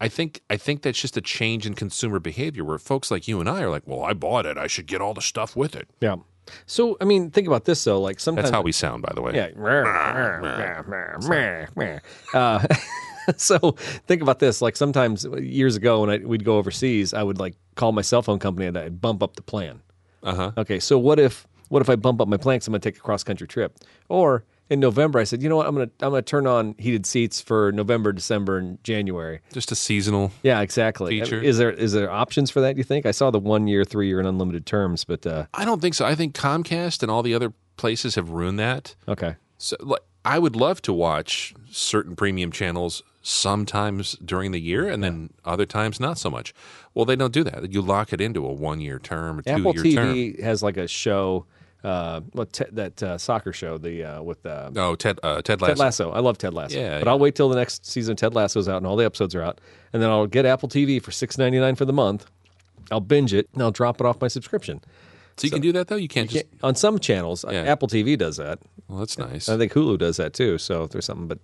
I think I think that's just a change in consumer behavior where folks like you and I are like, well, I bought it, I should get all the stuff with it. Yeah. So I mean, think about this though. Like sometimes That's how we sound, by the way. Yeah. Uh, *laughs* so think about this. Like sometimes years ago when I, we'd go overseas, I would like call my cell phone company and I'd bump up the plan. Uh huh. Okay, so what if what if I bump up my plan because I'm going to take a cross country trip? Or in November, I said, you know what, I'm going to I'm going to turn on heated seats for November, December, and January. Just a seasonal. Yeah, exactly. Feature. Is there is there options for that? You think? I saw the one year, three year, and unlimited terms, but uh, I don't think so. I think Comcast and all the other places have ruined that. okay. So, like, I would love to watch certain premium channels sometimes during the year, and then other times not so much. Well, they don't do that. You lock it into a one-year term, a Apple two-year term. Apple TV has like a show, uh, what te- that uh, soccer show, the uh, with uh, Oh, Ted, uh, Ted Lasso. Ted Lasso. I love Ted Lasso. Yeah, but. I'll wait till the next season of Ted Lasso's out and all the episodes are out, and then I'll get Apple TV for six ninety nine for the month. I'll binge it and I'll drop it off my subscription. So you can do that though. You can't just. On some channels, Yeah. Apple TV does that. Well, that's nice. I think Hulu does that too. So if there's something, but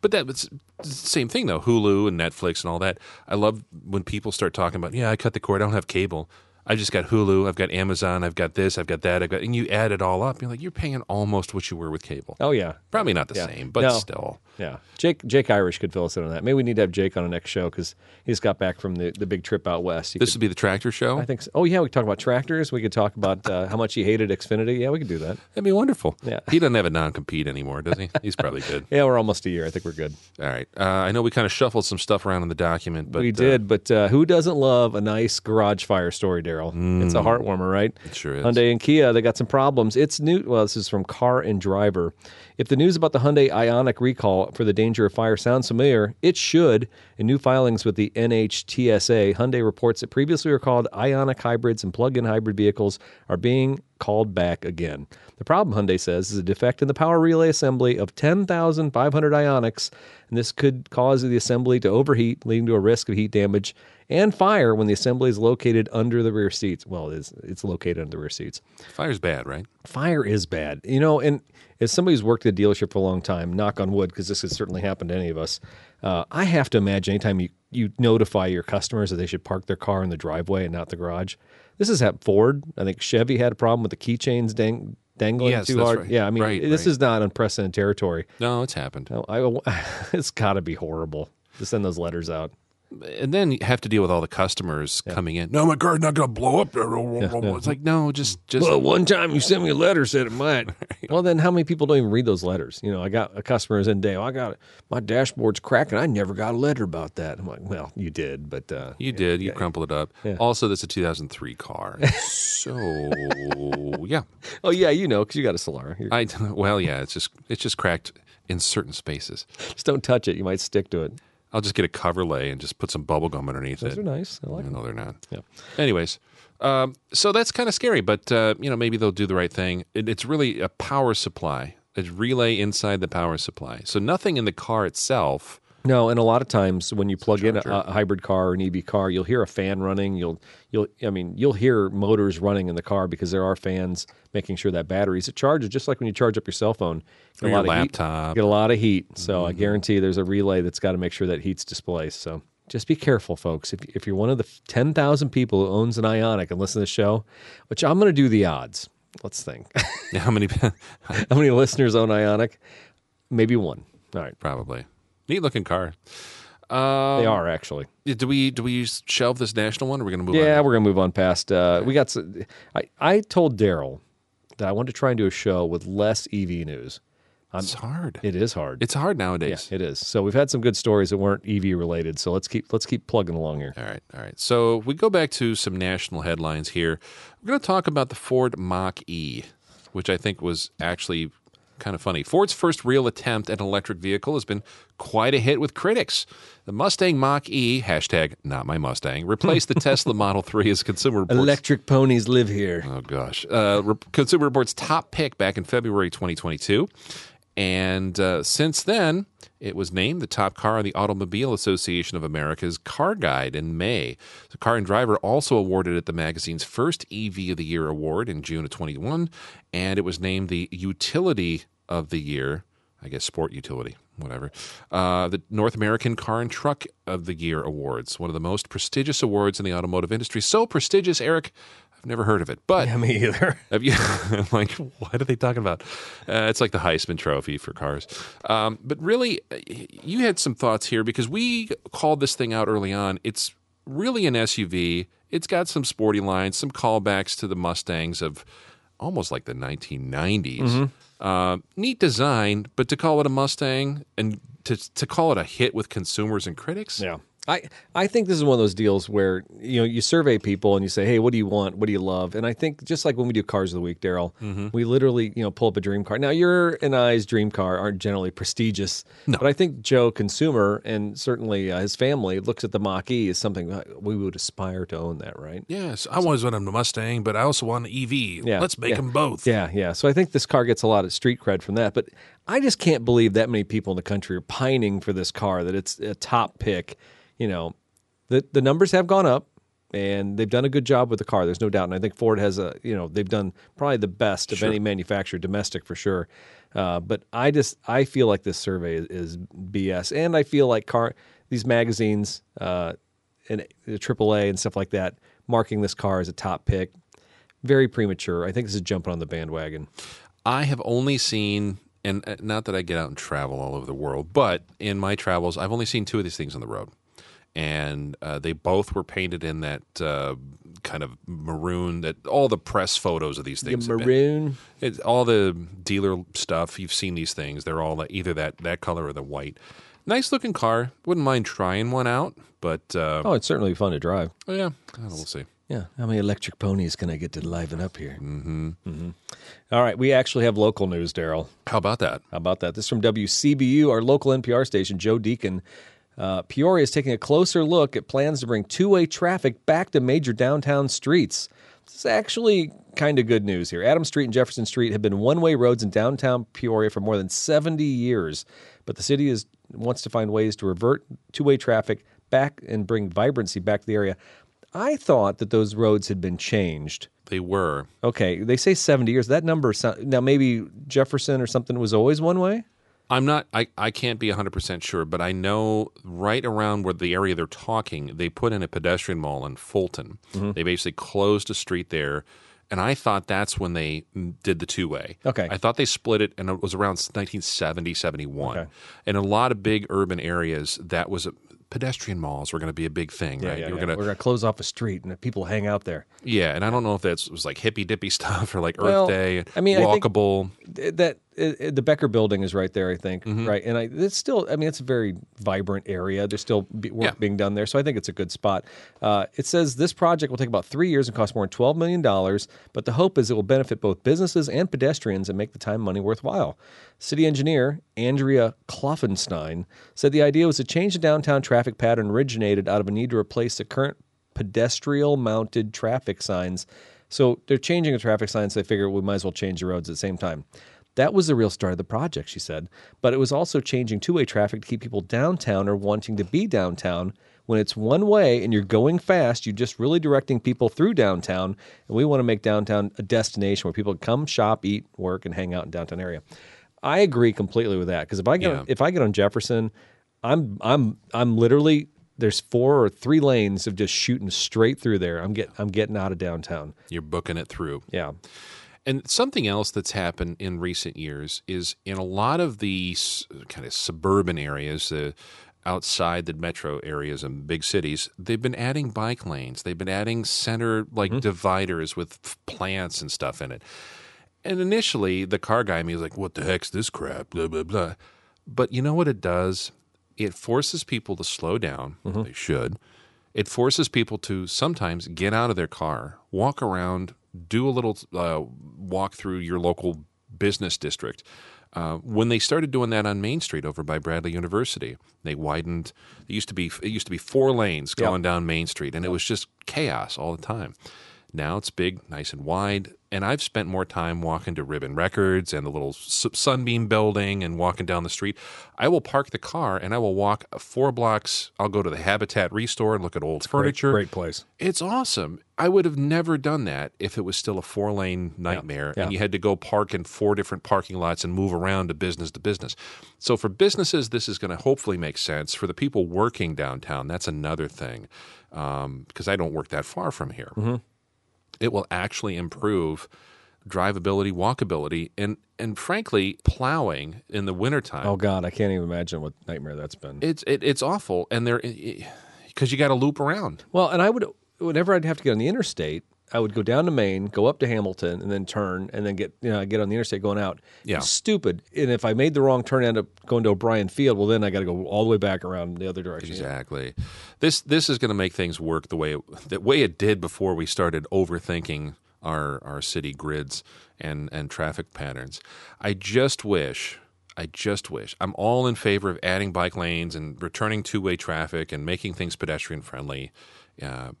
But that it's the same thing though. Hulu and Netflix and all that. I love when people start talking about, yeah, I cut the cord. I don't have cable. I just got Hulu. I've got Amazon. I've got this. I've got that. I've got, and you add it all up. You're like, you're paying almost what you were with cable. oh yeah, Probably not the Yeah. same, but No. still. yeah. Jake Jake Irish could fill us in on that. Maybe we need to have Jake on the next show because he just got back from the, the big trip out west. He This would be the tractor show. I think so. Oh yeah, we could talk about tractors. We could talk about uh, how much he hated Xfinity. Yeah, we could do that. That'd be wonderful. Yeah. He doesn't have a non compete anymore, does he? He's probably good. *laughs* Yeah, we're almost a year. I think we're good. All right. Uh, I know we kind of shuffled some stuff around in the document, but we uh, did, but uh, who doesn't love a nice garage fire story, Daryl? It's a mm. heartwarmer, right? It sure is. Hyundai and Kia, they got some problems. It's new. Well, this is from Car and Driver. If the news about the Hyundai Ioniq recall for the danger of fire sounds familiar, it should. In new filings with the NHTSA, Hyundai reports that previously recalled Ioniq hybrids and plug-in hybrid vehicles are being called back again. The problem, Hyundai says, is a defect in the power relay assembly of 10,500 Ioniqs, and this could cause the assembly to overheat, leading to a risk of heat damage and fire when the assembly is located under the rear seats. Well, it is, it's located under the rear seats. fire's bad, right? Fire is bad, you know. And as somebody who's worked at a dealership for a long time, knock on wood, because this has certainly happened to any of us. Uh, I have to imagine anytime you you notify your customers that they should park their car in the driveway and not the garage. This has happened. Ford, I think Chevy had a problem with the keychains dang, dangling Yes, too hard. right. Yeah, I mean, Right, this right. is not unprecedented territory. No, it's happened. No, I, *laughs* it's got to be horrible to send those letters out. And then you have to deal with all the customers coming in. No, my car's not going to blow up. It's like, no, just, just Well, one time you sent me a letter said it might. *laughs* well, then how many people don't even read those letters? You know, I got a customer is in day. Oh, I got it. My dashboard's cracking. I never got a letter about that. I'm like, well, you did, but uh, You did. You crumpled it up. Also, that's a 2003 car. *laughs* so, yeah. oh yeah, you know, because you got a Solara. You I well, yeah. It's just it's just cracked in certain spaces. just don't touch it. You might stick to it. I'll just get a coverlay and just put some bubble gum underneath Those it. Those are nice. I like them. No, they're not. Yeah. Anyways, um, so that's kind of scary, but uh, you know maybe they'll do the right thing. It, it's really a power supply, a relay inside the power supply. So nothing in the car itself. No, and a lot of times when you plug in a, a hybrid car or an EV car, you'll hear a fan running. You'll you'll I mean you'll hear motors running in the car because there are fans making sure that batteries it charges just like when you charge up your cell phone. You Or get a lot of heat- laptop. you get a lot of heat. So I mm-hmm. guarantee there's a relay that's got to make sure that heat's displaced. So just be careful, folks. If if you're one of the ten thousand people who owns an Ioniq and listen to the show, which I'm going to do the odds. Let's think. *laughs* How many? *laughs* How many listeners own Ioniq? Maybe one. All right. Probably. Neat looking car. Um, They are actually. Do we do we shelve this national one? Or are we going to move Yeah, on? we're gonna move on past. Uh, we got. I I told Daryl that I wanted to try and do a show with less EV news. It's hard. It is hard. It's hard yeah, nowadays. it is. So we've had some good stories that weren't EV related. So let's keep let's keep plugging along here. All right, all right. So we go back to some national headlines here. We're going to talk about the Ford Mach E, which I think was actually kind of funny. Ford's first real attempt at an electric vehicle has been quite a hit with critics. The Mustang Mach E, hashtag not my Mustang, replaced the *laughs* Tesla Model 3 as Consumer Reports. Electric ponies live here. Oh gosh, uh, Re- Consumer Reports top pick back in February 2022, and uh, since then it was named the top car on the Automobile Association of America's Car Guide in May. The Car and Driver also awarded it the magazine's first EV of the Year award in June of 21, and it was named the Utility of the Year. I guess sport utility, whatever. Uh, the North American Car and Truck of the Year awards, one of the most prestigious awards in the automotive industry. So prestigious, Eric, I've never heard of it. But Yeah, me either. *laughs* have you, *laughs* I'm like, what are they talking about? Uh, it's like the Heisman Trophy for cars. Um, but really, uh, you had some thoughts here because we called this thing out early on. It's really an SUV. It's got some sporty lines, some callbacks to the Mustangs of almost like the 1990s. Uh, neat design, but to call it a Mustang and to to call it a hit with consumers and critics, Yeah. I, I think this is one of those deals where you know you survey people and you say, hey, what do you want? What do you love? And I think just like when we do cars of the week, Daryl, we literally you know pull up a dream car. Now your and I's dream car aren't generally prestigious, but I think Joe, consumer, and certainly uh, his family looks at the Mach E as something we would aspire to own. That right? Yes, I always wanted a Mustang, but I also want an EV. Yeah, Let's make yeah. them both. Yeah, yeah. So I think this car gets a lot of street cred from that. But I just can't believe that many people in the country are pining for this car, that it's a top pick. You know, the the numbers have gone up and they've done a good job with the car. There's no doubt. And I think Ford has a, you know, they've done probably the best of any manufacturer, domestic for sure. Uh, but I just, I feel like this survey is, is BS. And I feel like car, these magazines, uh, and the AAA and stuff like that, marking this car as a top pick, very premature. I think this is jumping on the bandwagon. I have only seen, and uh, not that I get out and travel all over the world, but in my travels, I've only seen two of these things on the road. And uh, they both were painted in that uh, kind of maroon, that all the press photos of these things. been. Maroon. It's all the dealer stuff. You've seen these things. They're all either that, that color or the white. Nice looking car. Wouldn't mind trying one out, but uh, Oh, it's certainly fun to drive. oh, yeah, I don't know, we'll see. Yeah. How many electric ponies can I get to liven up here? Mm-hmm. mm-hmm. All right. We actually have local news, Daryl. How about that? How about that? This is from WCBU, our local NPR station. Joe Deacon. Uh, Peoria is taking a closer look at plans to bring two way traffic back to major downtown streets. This is actually kind of good news here. Adams Street and Jefferson Street have been one way roads in downtown Peoria for more than 70 years, but the city is, wants to find ways to revert two way traffic back and bring vibrancy back to the area. I thought that those roads had been changed. They were. Okay, they say 70 years. That number sound, now maybe Jefferson or something was always one way. I'm not. I, I can't be 100 percent sure, but I know right around where the area they're talking, they put in a pedestrian mall in Fulton. Mm-hmm. They basically closed a street there, and I thought that's when they did the two way. Okay. I thought they split it, and it was around 1970, 71. Okay. In a lot of big urban areas, that was a, pedestrian malls were going to be a big thing, right? yeah, you were yeah. gonna, We're gonna close off a street and people hang out there. yeah, and I don't know if that was like hippy dippy *laughs* stuff or like Earth Well, Day, I mean, I walkable. Th- That uh, the Becker Building is right there, I think, Mm-hmm. right? And I, it's still, I mean, it's a very vibrant area. There's still be, work Yeah. being done there, so I think it's a good spot. Uh, it says this project will take about three years and cost more than twelve million dollars, but the hope is it will benefit both businesses and pedestrians and make the time money worthwhile. City engineer Andrea Klopfenstein said the idea was to change the downtown traffic pattern originated out of a need to replace the current pedestrian mounted traffic signs. So they're changing the traffic signs. They figure we might as well change the roads at the same time. That was the real start of the project, she said. But it was also changing two way traffic to keep people downtown or wanting to be downtown. When it's one way and you're going fast, you're just really directing people through downtown. And we want to make downtown a destination where people come, shop, eat, work, and hang out in downtown area. I agree completely with that because if I get Yeah. if I get on Jefferson, I'm I'm I'm literally there's four or three lanes of just shooting straight through there. I'm get I'm getting out of downtown. You're booking it through. Yeah. And something else that's happened in recent years is in a lot of the kind of suburban areas, uh, outside the metro areas and big cities, they've been adding bike lanes. They've been adding center like dividers with f- plants and stuff in it. And initially, the car guy me was like, "What the heck's this crap?" Blah blah blah. But you know what it does? It forces people to slow down. They should. It forces people to sometimes get out of their car, walk around, do a little uh, walk through your local business district. Uh, when they started doing that on Main Street over by Bradley University, they widened. It used to be it used to be four lanes going down Main Street, and it was just chaos all the time. Now it's big, nice and wide, and I've spent more time walking to Ribbon Records and the little Sunbeam building and walking down the street. I will park the car and I will walk four blocks. I'll go to the Habitat Restore and look at old furniture. Great place. It's awesome. I would have never done that if it was still a four lane nightmare yeah. and you had to go park in four different parking lots and move around to business to business. So for businesses, this is going to hopefully make sense. For the people working downtown, that's another thing um, because I don't work that far from here. Mm-hmm. It will actually improve drivability, walkability, and and frankly, plowing in the wintertime. Oh God, I can't even imagine what nightmare that's been. It's it, it's awful, and they're because you got to loop around. Well, and I would whenever I'd have to get on the interstate, I would go down to Main, go up to Hamilton, and then turn, and then get you know get on the interstate going out. Yeah. It's stupid. And if I made the wrong turn, end up going to O'Brien Field. Well, then I got to go all the way back around the other direction. Exactly. This this is going to make things work the way it, the way it did before we started overthinking our our city grids and and traffic patterns. I just wish I just wish I'm all in favor of adding bike lanes and returning two way traffic and making things pedestrian friendly. Uh,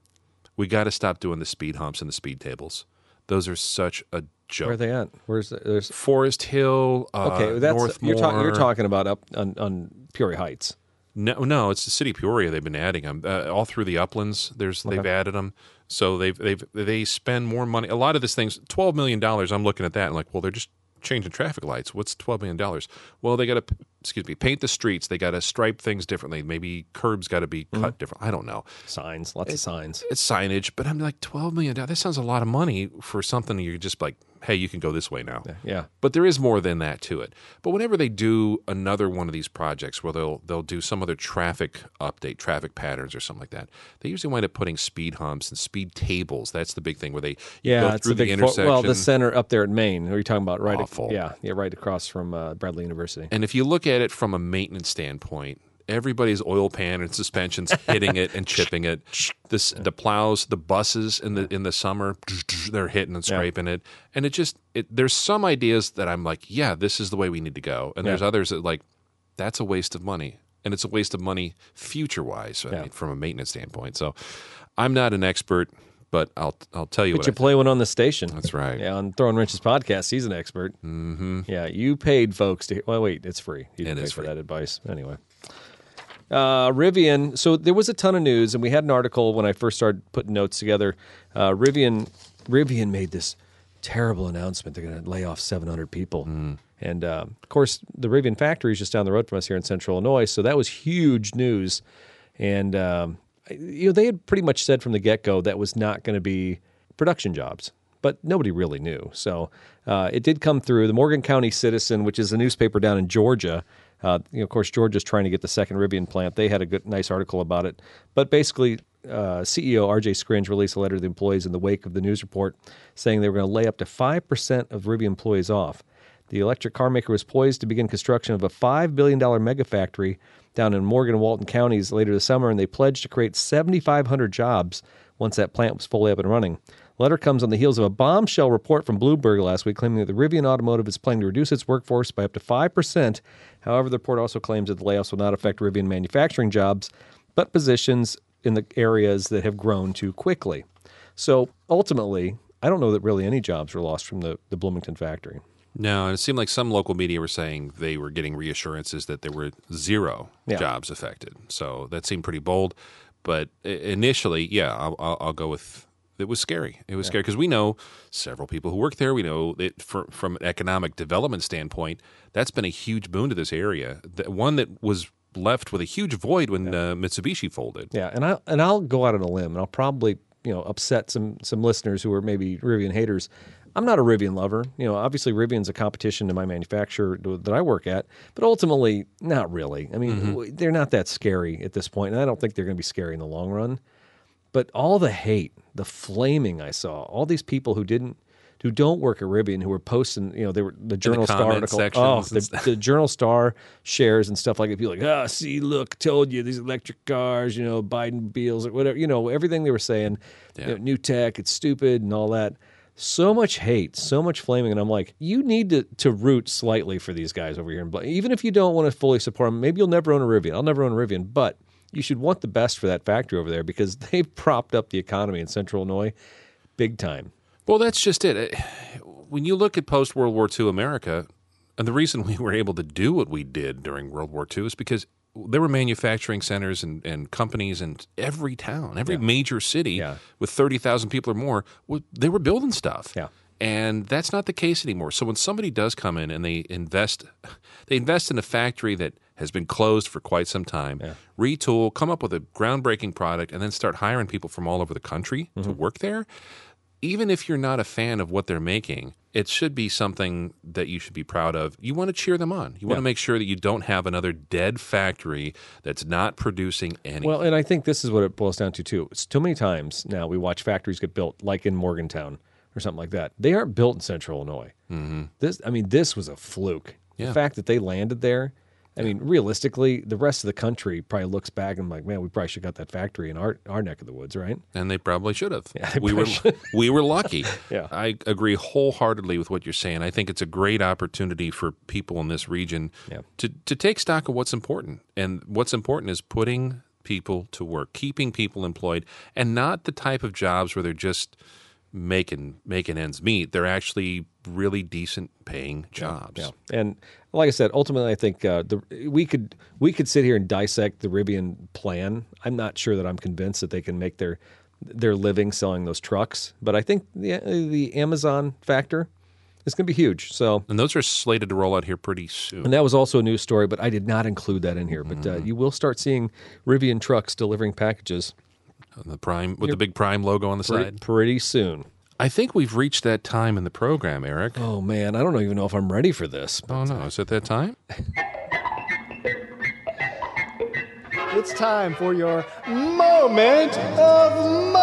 we got to stop doing the speed humps and the speed tables. Those are such a joke. Where are they at? Where's the, there's Forest Hill, uh, okay? That's Northmoor. you're, talking. you're talking about up on, on Peoria Heights. No, no, it's the city of Peoria. They've been adding them uh, all through the uplands. There's they've added them, so they've they've they spend more money. A lot of this things, twelve million dollars. I'm looking at that and like, well, they're just changing traffic lights. What's twelve million dollars? Well, they got to excuse me, paint the streets. They got to stripe things differently. Maybe curbs got to be cut different. I don't know. Signs, lots of signs. It's signage, but I'm like twelve million dollars. That sounds a lot of money for something you're just like, hey, you can go this way now. Yeah. But there is more than that to it. But whenever they do another one of these projects where they'll they'll do some other traffic update, traffic patterns or something like that, they usually wind up putting speed humps and speed tables. That's the big thing where they Yeah, go through the fo- intersection. well, the center up there at Main. Are you talking about right? ac- Awful. yeah, yeah, right across from uh, Bradley University. and if you look at it from a maintenance standpoint, everybody's oil pan and suspensions hitting it and *laughs* chipping it. This the plows, the buses in the in the summer, they're hitting and scraping it, and it just it, there's some ideas that I'm like, yeah, this is the way we need to go, and there's others that like that's a waste of money, and it's a waste of money future wise, I Yeah. mean, from a maintenance standpoint. So, I'm not an expert, but I'll I'll tell you But what. you I play one on the station. That's right. Yeah, on Throwing Wrenches podcast, he's an expert. Mm-hmm. Yeah, you paid folks to. Well, wait, it's free. You didn't It pay is for free. that advice anyway. Uh, Rivian. So there was a ton of news, and we had an article when I first started putting notes together. Uh, Rivian, Rivian made this terrible announcement. They're going to lay off 700 people, and um, of course, the Rivian factory is just down the road from us here in Central Illinois. So that was huge news, and um, you know they had pretty much said from the get go that was not going to be production jobs but nobody really knew. So uh, it did come through. The Morgan County Citizen, which is a newspaper down in Georgia, uh, you know, of course, Georgia's trying to get the second Rivian plant. They had a good, nice article about it. But basically, uh, CEO RJ Scaringe released a letter to the employees in the wake of the news report saying they were going to lay up to 5% of Rivian employees off. The electric car maker was poised to begin construction of a $5 billion mega factory down in Morgan and Walton counties later this summer, and they pledged to create 7,500 jobs once that plant was fully up and running. The letter comes on the heels of a bombshell report from Bloomberg last week claiming that the Rivian Automotive is planning to reduce its workforce by up to 5%. However, the report also claims that the layoffs will not affect Rivian manufacturing jobs, but positions in the areas that have grown too quickly. So ultimately, I don't know that really any jobs were lost from the, the Bloomington factory. No, and it seemed like some local media were saying they were getting reassurances that there were zero Yeah. jobs affected. So that seemed pretty bold. But initially, yeah, I'll, I'll, I'll go with it was scary. It was scary because we know several people who work there. We know that for, from an economic development standpoint, that's been a huge boon to this area. The one that was left with a huge void when uh, Mitsubishi folded. Yeah, and I and I'll go out on a limb, and I'll probably you know upset some some listeners who are maybe Rivian haters. I'm not a Rivian lover. You know, obviously Rivian's a competition to my manufacturer that I work at, but ultimately, not really. I mean, w they're not that scary at this point, and I don't think they're going to be scary in the long run. But all the hate, the flaming I saw, all these people who didn't, who don't work at Rivian, who were posting, you know, they were the Journal Star article. Oh, the, the Journal Star shares and stuff like that. People like, ah, see, look, told you these electric cars, you know, Biden Beals or whatever, you know, everything they were saying, you know, new tech, it's stupid and all that. So much hate, so much flaming, and I'm like, you need to to root slightly for these guys over here, and even if you don't want to fully support them, maybe you'll never own a Rivian. I'll never own a Rivian, but you should want the best for that factory over there because *laughs* they've propped up the economy in Central Illinois big time. Well, that's just it. When you look at post World War II America, and the reason *laughs* we were able to do what we did during World War II is because there were manufacturing centers and, and companies in every town, every major city Yeah. with 30,000 people or more. They were building stuff. Yeah. And that's not the case anymore. So when somebody does come in and they invest, *laughs* they invest in a factory that has been closed for quite some time, retool, come up with a groundbreaking product, and then start hiring people from all over the country to mm-hmm. work there. Even if you're not a fan of what they're making, it should be something that you should be proud of. You want to cheer them on. You want to make sure that you don't have another dead factory that's not producing anything. Well, and I think this is what it boils down to too. It's too many times now we watch factories get built, like in Morgantown or something like that. They aren't built in Central Illinois. Mm-hmm. This, I mean, this was a fluke. Yeah. The fact that they landed there. I mean, realistically, the rest of the country probably looks back and like, man, we probably should have got that factory in our our neck of the woods, right? and they probably should have. they we were probably *laughs* we were lucky. Yeah. I agree wholeheartedly with what you're saying. I think it's a great opportunity for people in this region Yeah. to to take stock of what's important, and what's important is putting people to work, keeping people employed, and not the type of jobs where they're just making making ends meet. They're actually really decent paying jobs. Yeah, and like I said, ultimately, I think uh, the we could we could sit here and dissect the Rivian plan. I'm not sure that I'm convinced that they can make their their living selling those trucks, but I think the the Amazon factor is going to be huge. So. And those are slated to roll out here pretty soon. And that was also a news story, but I did not include that in here. But uh, you will start seeing Rivian trucks delivering packages the prime with the big prime logo on the pretty, side. pretty soon. I think we've reached that time in the program, Eric. Oh man, I don't even know if I'm ready for this. Oh no, is it that time? *laughs* It's time for your moment of mo.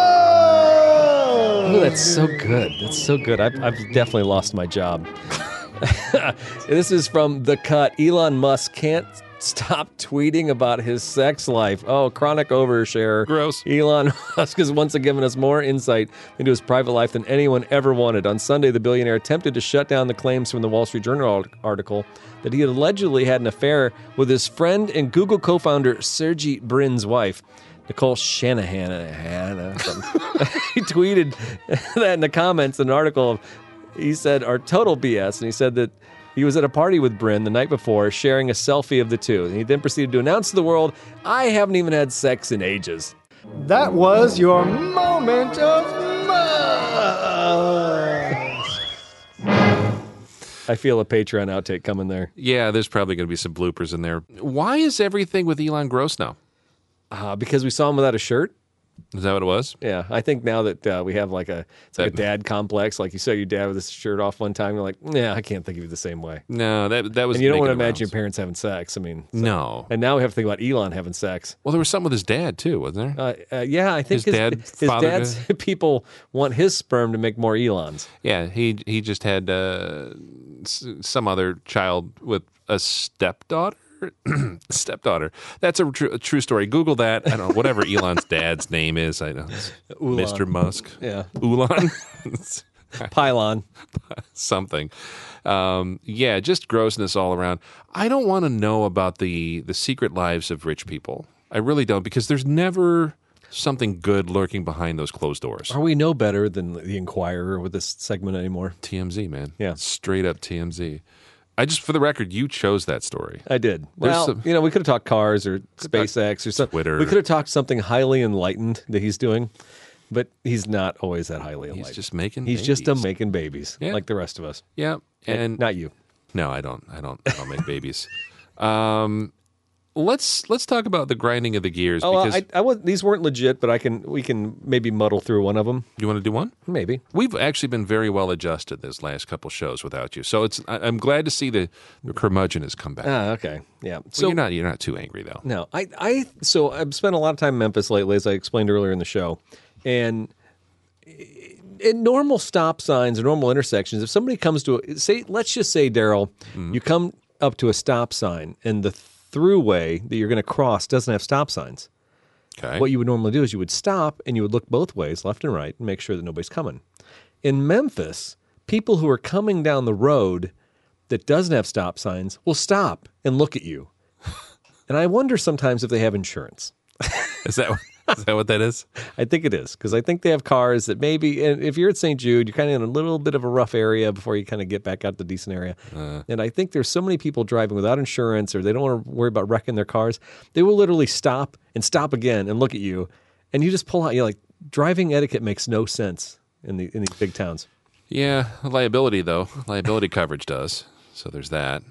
Oh, that's so good. That's so good. I've, I've definitely lost my job. *laughs* *laughs* this is from The Cut. Elon Musk can't stop tweeting about his sex life. Oh, chronic overshare. Gross. Elon *laughs* Musk has once again given us more insight into his private life than anyone ever wanted. On Sunday, the billionaire attempted to shut down the claims from the Wall Street Journal article that he had allegedly had an affair with his friend and Google co founder Sergey Brin's wife. Nicole Shanahan, Hannah, *laughs* he tweeted *laughs* that in the comments, an article of, he said, are total BS. And he said that he was at a party with Brin the night before, sharing a selfie of the two. And he then proceeded to announce to the world, I haven't even had sex in ages. That was your moment of mo. I feel a Patreon outtake coming there. Yeah, there's probably going to be some bloopers in there. Why is everything with Elon gross now? Uh, because we saw him without a shirt. Is that what it was? Yeah, I think now that uh, we have like a it's like a dad complex, like you saw your dad with his shirt off one time, you're like, yeah, I can't think of you the same way. No, that that was. And you don't want to imagine your parents having sex. I mean, so- No. And now we have to think about Elon having sex. Well, there was something with his dad too, wasn't there? Uh, uh, yeah, I think His dad his dad's *laughs* people want his sperm to make more Elons. yeah, he he just had uh, some other child with a stepdaughter. *clears throat* stepdaughter. That's a, tr- a true story. Google that. I don't know whatever *laughs* Elon's dad's name is. I know Mr. Musk. Yeah, Ulan. *laughs* pylon. *laughs* something. Um, yeah, just grossness all around. I don't want to know about the the secret lives of rich people. I really don't because there's never something good lurking behind those closed doors. Are we no better than the Inquirer with this segment anymore? TMZ, man. Yeah. straight up TMZ. I just, for the record, you chose that story. I did. There's Well, some- you know, we could have talked cars or SpaceX or something. Twitter. We could have talked something highly enlightened that he's doing, but he's not always that highly enlightened. He's just making. He's just a babies. making babies, Yeah. like the rest of us. yeah, and not you. No, I don't. I don't. I don't make babies. *laughs* Um, let's let's talk about the grinding of the gears. Oh, because I, I was, these weren't legit, but I can we can maybe muddle through one of them. you want to do one? Maybe. We've actually been very well adjusted this last couple shows without you, so it's. I, I'm glad to see the, the curmudgeon has come back. Ah, okay. Yeah. so So you're not you're not too angry though. No, I, I, so I've spent a lot of time in Memphis lately, as I explained earlier in the show, and in normal stop signs or normal intersections, if somebody comes to a, say, let's just say, Daryl, you come up to a stop sign and the throughway that you're going to cross doesn't have stop signs. Okay. What you would normally do is you would stop and you would look both ways, left and right, and make sure that nobody's coming. In Memphis, people who are coming down the road that doesn't have stop signs will stop and look at you. *laughs* And I wonder sometimes if they have insurance. is that *laughs* is that what that is? I think it is because I think they have cars that maybe, and if you're at St. Jude, you're kind of in a little bit of a rough area before you kind of get back out to decent area. and I think there's so many people driving without insurance or they don't want to worry about wrecking their cars. They will literally stop and stop again and look at you, and you just pull out. You're like, driving etiquette makes no sense in the in these big towns. Yeah, liability though. Liability coverage does. So there's that.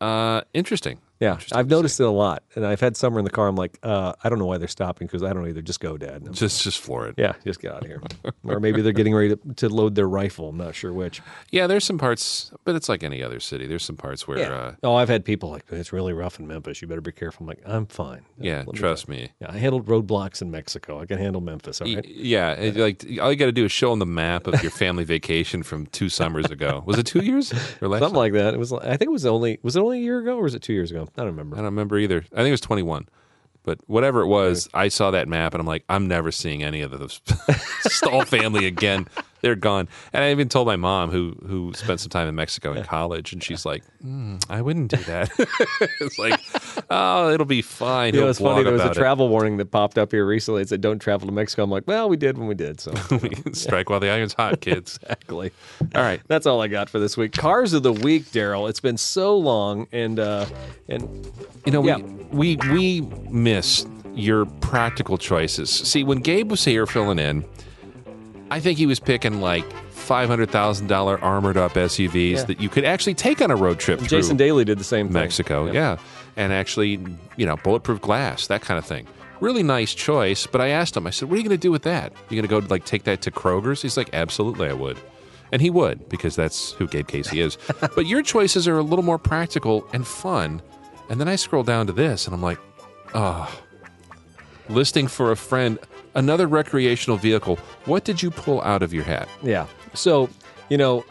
Uh, interesting. Yeah, I've noticed it a lot, and I've had summer in the car. I'm like, uh, I don't know why they're stopping because I don't either. Just go, Dad. *laughs* Just just floor it. Yeah, just get out of here. or maybe they're getting ready to, to load their rifle. I'm not sure which. Yeah, there's some parts, but it's like any other city. There's some parts where, uh, oh, I've had people like, it's really rough in Memphis. You better be careful. I'm like, I'm fine. yeah, Let trust go. me. Yeah, I handled roadblocks in Mexico. I can handle Memphis. All right. Yeah, like all you got to do is show them the map of your family *laughs* vacation from two summers ago. Was it two years or less? Something like that. It was. I think it was only. Was it only a year ago or was it two years ago? I don't remember. I don't remember either. I think it was 21. But whatever it was, I saw that map and I'm like, I'm never seeing any of those *laughs* Stahl family again. They're gone. And I even told my mom, who who spent some time in Mexico in college, and she's like, mm, I wouldn't do that. *laughs* it's like, oh, it'll be fine. You know, it's funny. There was a about it. travel warning that popped up here recently. It said, "Don't travel to Mexico." I'm like, "Well, we did when we did." So *laughs* Strike while the iron's hot, kids. *laughs* exactly. All right. That's all I got for this week. Cars of the week, Daryl. It's been so long, and uh, and You know, Yeah. we, we we miss your practical choices. See, when Gabe was here filling in, I think he was picking like five hundred thousand dollar armored up SUVs Yeah. that you could actually take on a road trip Jason Daly did the same thing. Mexico. Yeah. and actually, you know, bulletproof glass, that kind of thing. Really nice choice. But I asked him, I said, "What are you going to do with that? You going to go like take that to Kroger's?" He's like, "Absolutely, I would." And he would because that's who Gabe Casey is. *laughs* but your choices are a little more practical and fun. And then I scroll down to this, and I'm like, oh, listing for a friend, another recreational vehicle. What did you pull out of your hat? Yeah. So, you know,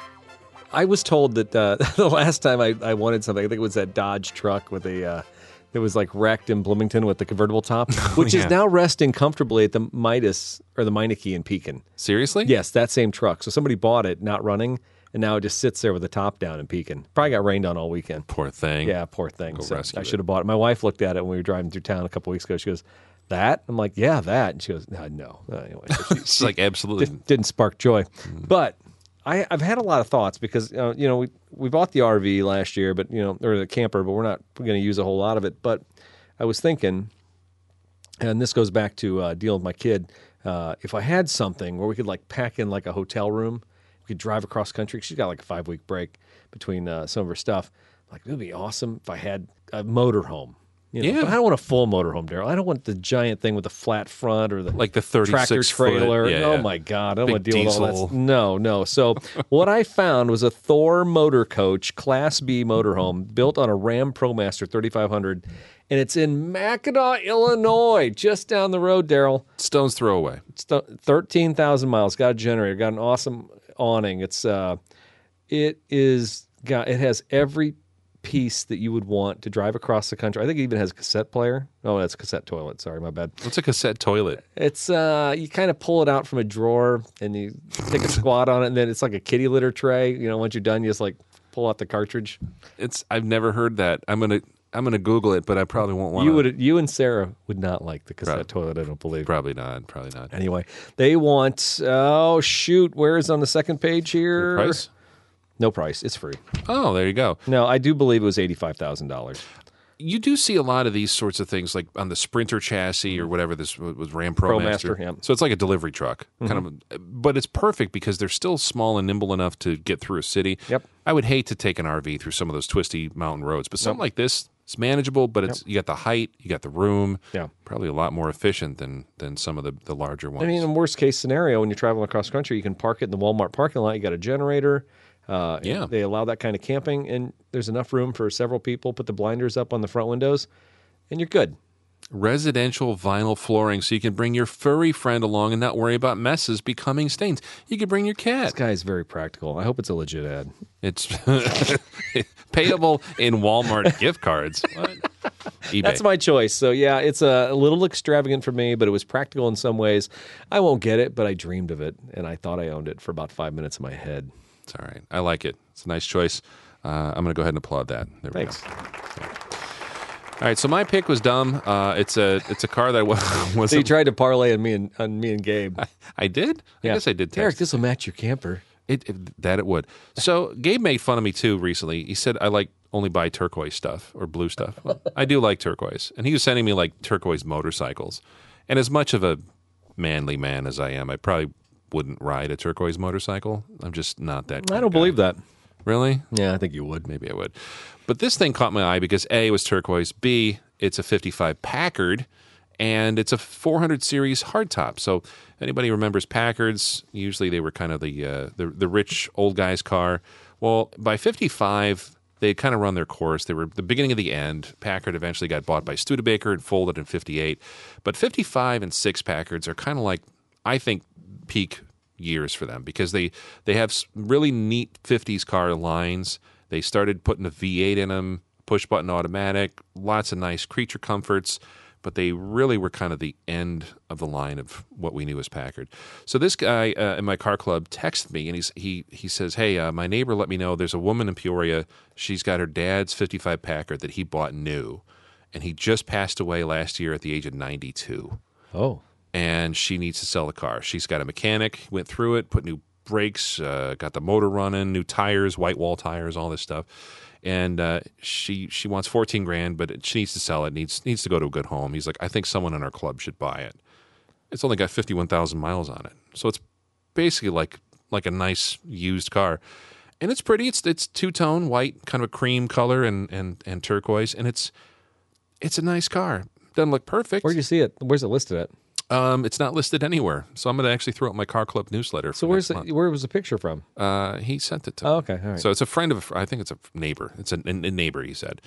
I was told that uh, *laughs* the last time I, I wanted something, I think it was that Dodge truck with a. Uh, it was like wrecked in Bloomington with the convertible top, *laughs* which yeah. is now resting comfortably at the Midas or the Meineke in Pekin. Seriously? Yes, that same truck. So somebody bought it, not running, and now it just sits there with the top down in Pekin. Probably got rained on all weekend. Poor thing. Yeah, poor thing. So rescue I should have bought it. My wife looked at it when we were driving through town a couple weeks ago. She goes, "That?" I'm like, "Yeah, that." And she goes, "No, no." Uh, Anyway, she, *laughs* It's like absolutely. didn't, didn't spark joy. But I, I've had a lot of thoughts because uh, you know we we bought the RV last year, but you know or the camper, but we're not going to use a whole lot of it. But I was thinking, and this goes back to uh, dealing with my kid. Uh, if I had something where we could like pack in like a hotel room, we could drive across country. She's got like a five week break between uh, some of her stuff. Like it would be awesome if I had a motorhome. You know, Yeah. but I don't want a full motorhome, Daryl. I don't want the giant thing with the flat front or the Like the 36 tractor trailer. yeah, oh yeah. my god, I don't Big want to deal with all that. No, no. So *laughs* what I found was a Thor motor coach Class B motorhome built on a Ram ProMaster 3500, and it's in Mackinaw, Illinois, just down the road. Daryl, Stone's throw away. it's thirteen thousand miles. Got a generator. Got an awesome awning. It's uh, it is got it has every piece that you would want to drive across the country. I think it even has a cassette player. Oh, that's a cassette toilet. Sorry, my bad. What's a cassette toilet? It's uh, you kind of pull it out from a drawer and you take a *laughs* squat on it, and then it's like a kitty litter tray. You know, once you're done, you just like pull out the cartridge. It's I've never heard that. I'm gonna I'm gonna Google it, but I probably won't want. You would, you and Sarah would not like the cassette Probably. toilet. I don't believe. probably not. Probably not. Anyway, they want. Oh shoot, where is on the second page here? Price? No price. It's free. Oh, there you go. No, I do believe it was eighty five thousand dollars. You do see a lot of these sorts of things, like on the Sprinter chassis or whatever this was Ram ProMaster. ProMaster, yeah. So it's like a delivery truck, kind mm-hmm. of, but it's perfect because they're still small and nimble enough to get through a city. Yep. I would hate to take an RV through some of those twisty mountain roads, but something like this, It's manageable, but it's you got the height, you got the room. Yeah. probably a lot more efficient than than some of the the larger ones. I mean, in worst case scenario, when you're traveling across country, you can park it in the Walmart parking lot. You got a generator. Uh, Yeah. they allow that kind of camping, and there's enough room for several people. Put the blinders up on the front windows, and you're good. residential vinyl flooring, so you can bring your furry friend along and not worry about messes becoming stains. You could bring your cat. This guy is very practical. I hope it's a legit ad. It's *laughs* payable in Walmart *laughs* gift cards. What? eBay. That's my choice. So yeah, it's a, a little extravagant for me, but it was practical in some ways. I won't get it, but I dreamed of it, and I thought I owned it for about five minutes in my head. It's all right. I like it. It's a nice choice. Uh, I'm going to go ahead and applaud that. There we Thanks. go. All right, so my pick was dumb. Uh, it's a it's a car that *laughs* was So you tried to parlay on me and on me and Gabe. I did. I guess I did. Text. Eric, this will match your camper. It, it- that it would. So Gabe made fun of me too recently. He said I like only buy turquoise stuff or blue stuff. Well, *laughs* I do like turquoise, and he was sending me like turquoise motorcycles. And as much of a manly man as I am, I probably wouldn't ride a turquoise motorcycle. I'm just not that. I don't believe that. Really? Yeah, I think you would. Maybe I would. But this thing caught my eye because A, was turquoise. B, it's a 55 Packard, and it's a 400 series hardtop. So anybody remembers Packards, usually they were kind of the, uh, the, the rich old guy's car. Well, by 55, they kind of run their course. They were the beginning of the end. Packard eventually got bought by Studebaker and folded in 58. But 55 and 6 Packards are kind of like, I think, peak years for them because they they have really neat 50s car lines. They started putting a V8 in them, push button automatic, lots of nice creature comforts, but they really were kind of the end of the line of what we knew as Packard. So this guy uh, in my car club texted me and he's he he says, "Hey, uh, my neighbor let me know there's a woman in Peoria. She's got her dad's 55 Packard that he bought new, and he just passed away last year at the age of 92." Oh, and she needs to sell the car. She's got a mechanic, went through it, put new brakes, uh, got the motor running, new tires, white wall tires, all this stuff. And uh, she she wants fourteen grand, but she needs to sell it. needs needs to go to a good home. He's like, I think someone in our club should buy it. It's only got fifty one thousand miles on it, so it's basically like like a nice used car. And it's pretty. It's it's two tone white, kind of a cream color, and and and turquoise, and it's it's a nice car. Doesn't look perfect. where'd you see it? Where's it listed at? Um, it's not listed anywhere, so I'm going to actually throw out my car club newsletter. So where's the, where was the picture from? Uh, he sent it to. Oh, me. okay, all right. So it's a friend of. a I think it's a neighbor. It's a, a neighbor. He said,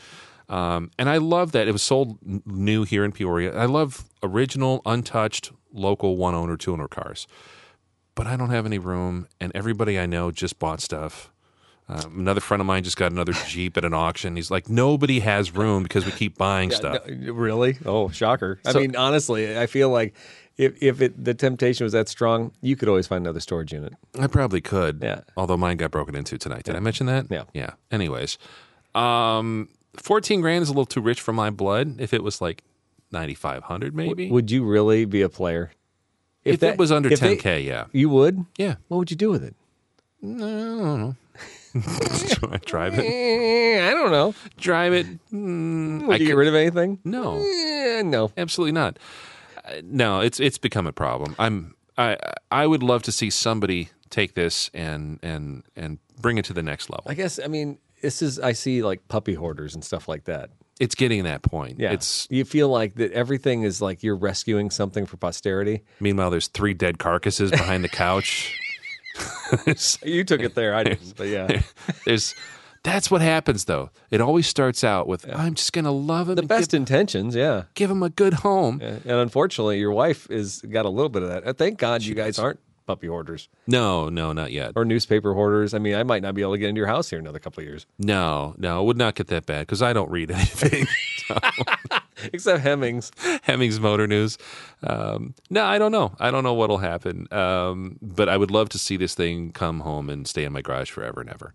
um, and I love that it was sold new here in Peoria. I love original, untouched, local one owner, two owner cars. But I don't have any room, and everybody I know just bought stuff. Um, another friend of mine just got another Jeep at an auction. He's like, nobody has room because we keep buying stuff. No, really? Oh, shocker! I mean, honestly, I feel like if if it, the temptation was that strong, you could always find another storage unit. I probably could. Yeah. Although mine got broken into tonight. Did I mention that? Yeah. Yeah. Anyways, um, fourteen grand is a little too rich for my blood. If it was like ninety five hundred, maybe. Would you really be a player if that- it was under ten k, yeah. You would? Yeah. What would you do with it? *laughs* Drive it. I don't know. Drive it. Mm, Would I you get could- rid of anything? no. Eh, no. Absolutely not. Uh, no, it's it's become a problem. I'm I I would love to see somebody take this and and and bring it to the next level. I guess I mean this is I see like puppy hoarders and stuff like that. It's getting that point. Yeah, It's you feel like that everything is like you're rescuing something for posterity. meanwhile there's three dead carcasses behind the couch. There's- *laughs* You took it there, I didn't, *laughs* but yeah. There's that's what happens though. It always starts out with I'm just gonna love him The best give, intentions, yeah. give him a good home. And unfortunately, your wife is got a little bit of that. Uh, Thank God you guys aren't puppy hoarders No, no, not yet. or newspaper hoarders. I mean, I might not be able to get into your house here in another couple of years, No, no, it would not get that bad because I don't read anything. *laughs* *laughs* except Hemmings. Hemmings Motor News. Um, no, I don't know. I don't know what'll happen. Um, but I would love to see this thing come home and stay in my garage forever and ever.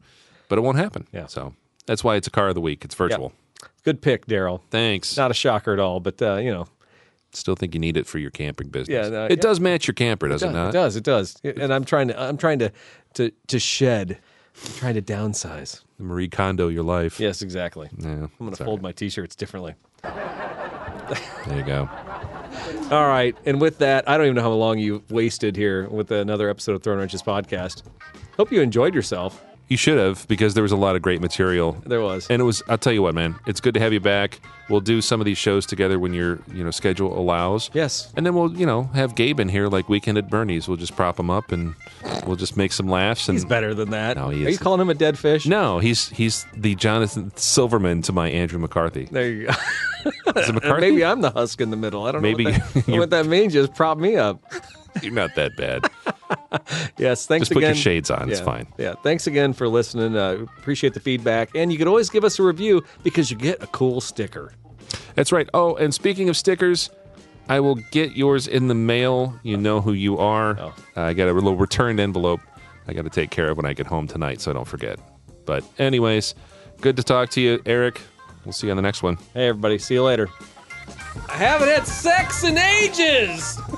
But it won't happen. Yeah. So that's why it's a car of the week. It's virtual. Good pick, Daryl. Thanks. Not a shocker at all, but uh, you know, Still think you need it for your camping business. Yeah, no, it yeah. does match your camper, does it, it not? it does, it does. And I'm trying to, I'm trying to, to, to shed, I'm trying to downsize. Marie Kondo your life. Yes, exactly. Yeah, I'm going to fold my t-shirts differently. There you go. All right, and with that, I don't even know how long you've wasted here with another episode of Throwing Wrenches podcast. Hope you enjoyed yourself. You should have because there was a lot of great material. There was. And it was I'll tell you what, man. It's good to have you back. We'll do some of these shows together when your, you know, schedule allows. Yes. And then we'll, you know, have Gabe in here like Weekend at Bernie's. We'll just prop him up and we'll just make some laughs and He's better than that. No, he Are you calling him a dead fish? No, he's he's the Jonathan Silverman to my Andrew McCarthy. There you go. Is it *laughs* McCarthy? Maybe I'm the husk in the middle. I don't Maybe know what that, *laughs* what that means. Just prop me up. You're not that bad. *laughs* Yes, thanks Just put your shades on. It's fine. Yeah, thanks again for listening. Uh, appreciate the feedback, and you can always give us a review because you get a cool sticker. That's right. Oh, and speaking of stickers, I will get yours in the mail. You know who you are. Oh. Uh, I got a little returned envelope I got to take care of when I get home tonight, so I don't forget. But, anyways, good to talk to you, Eric. We'll see you on the next one. Hey, everybody, see you later. I haven't had sex in ages. *laughs*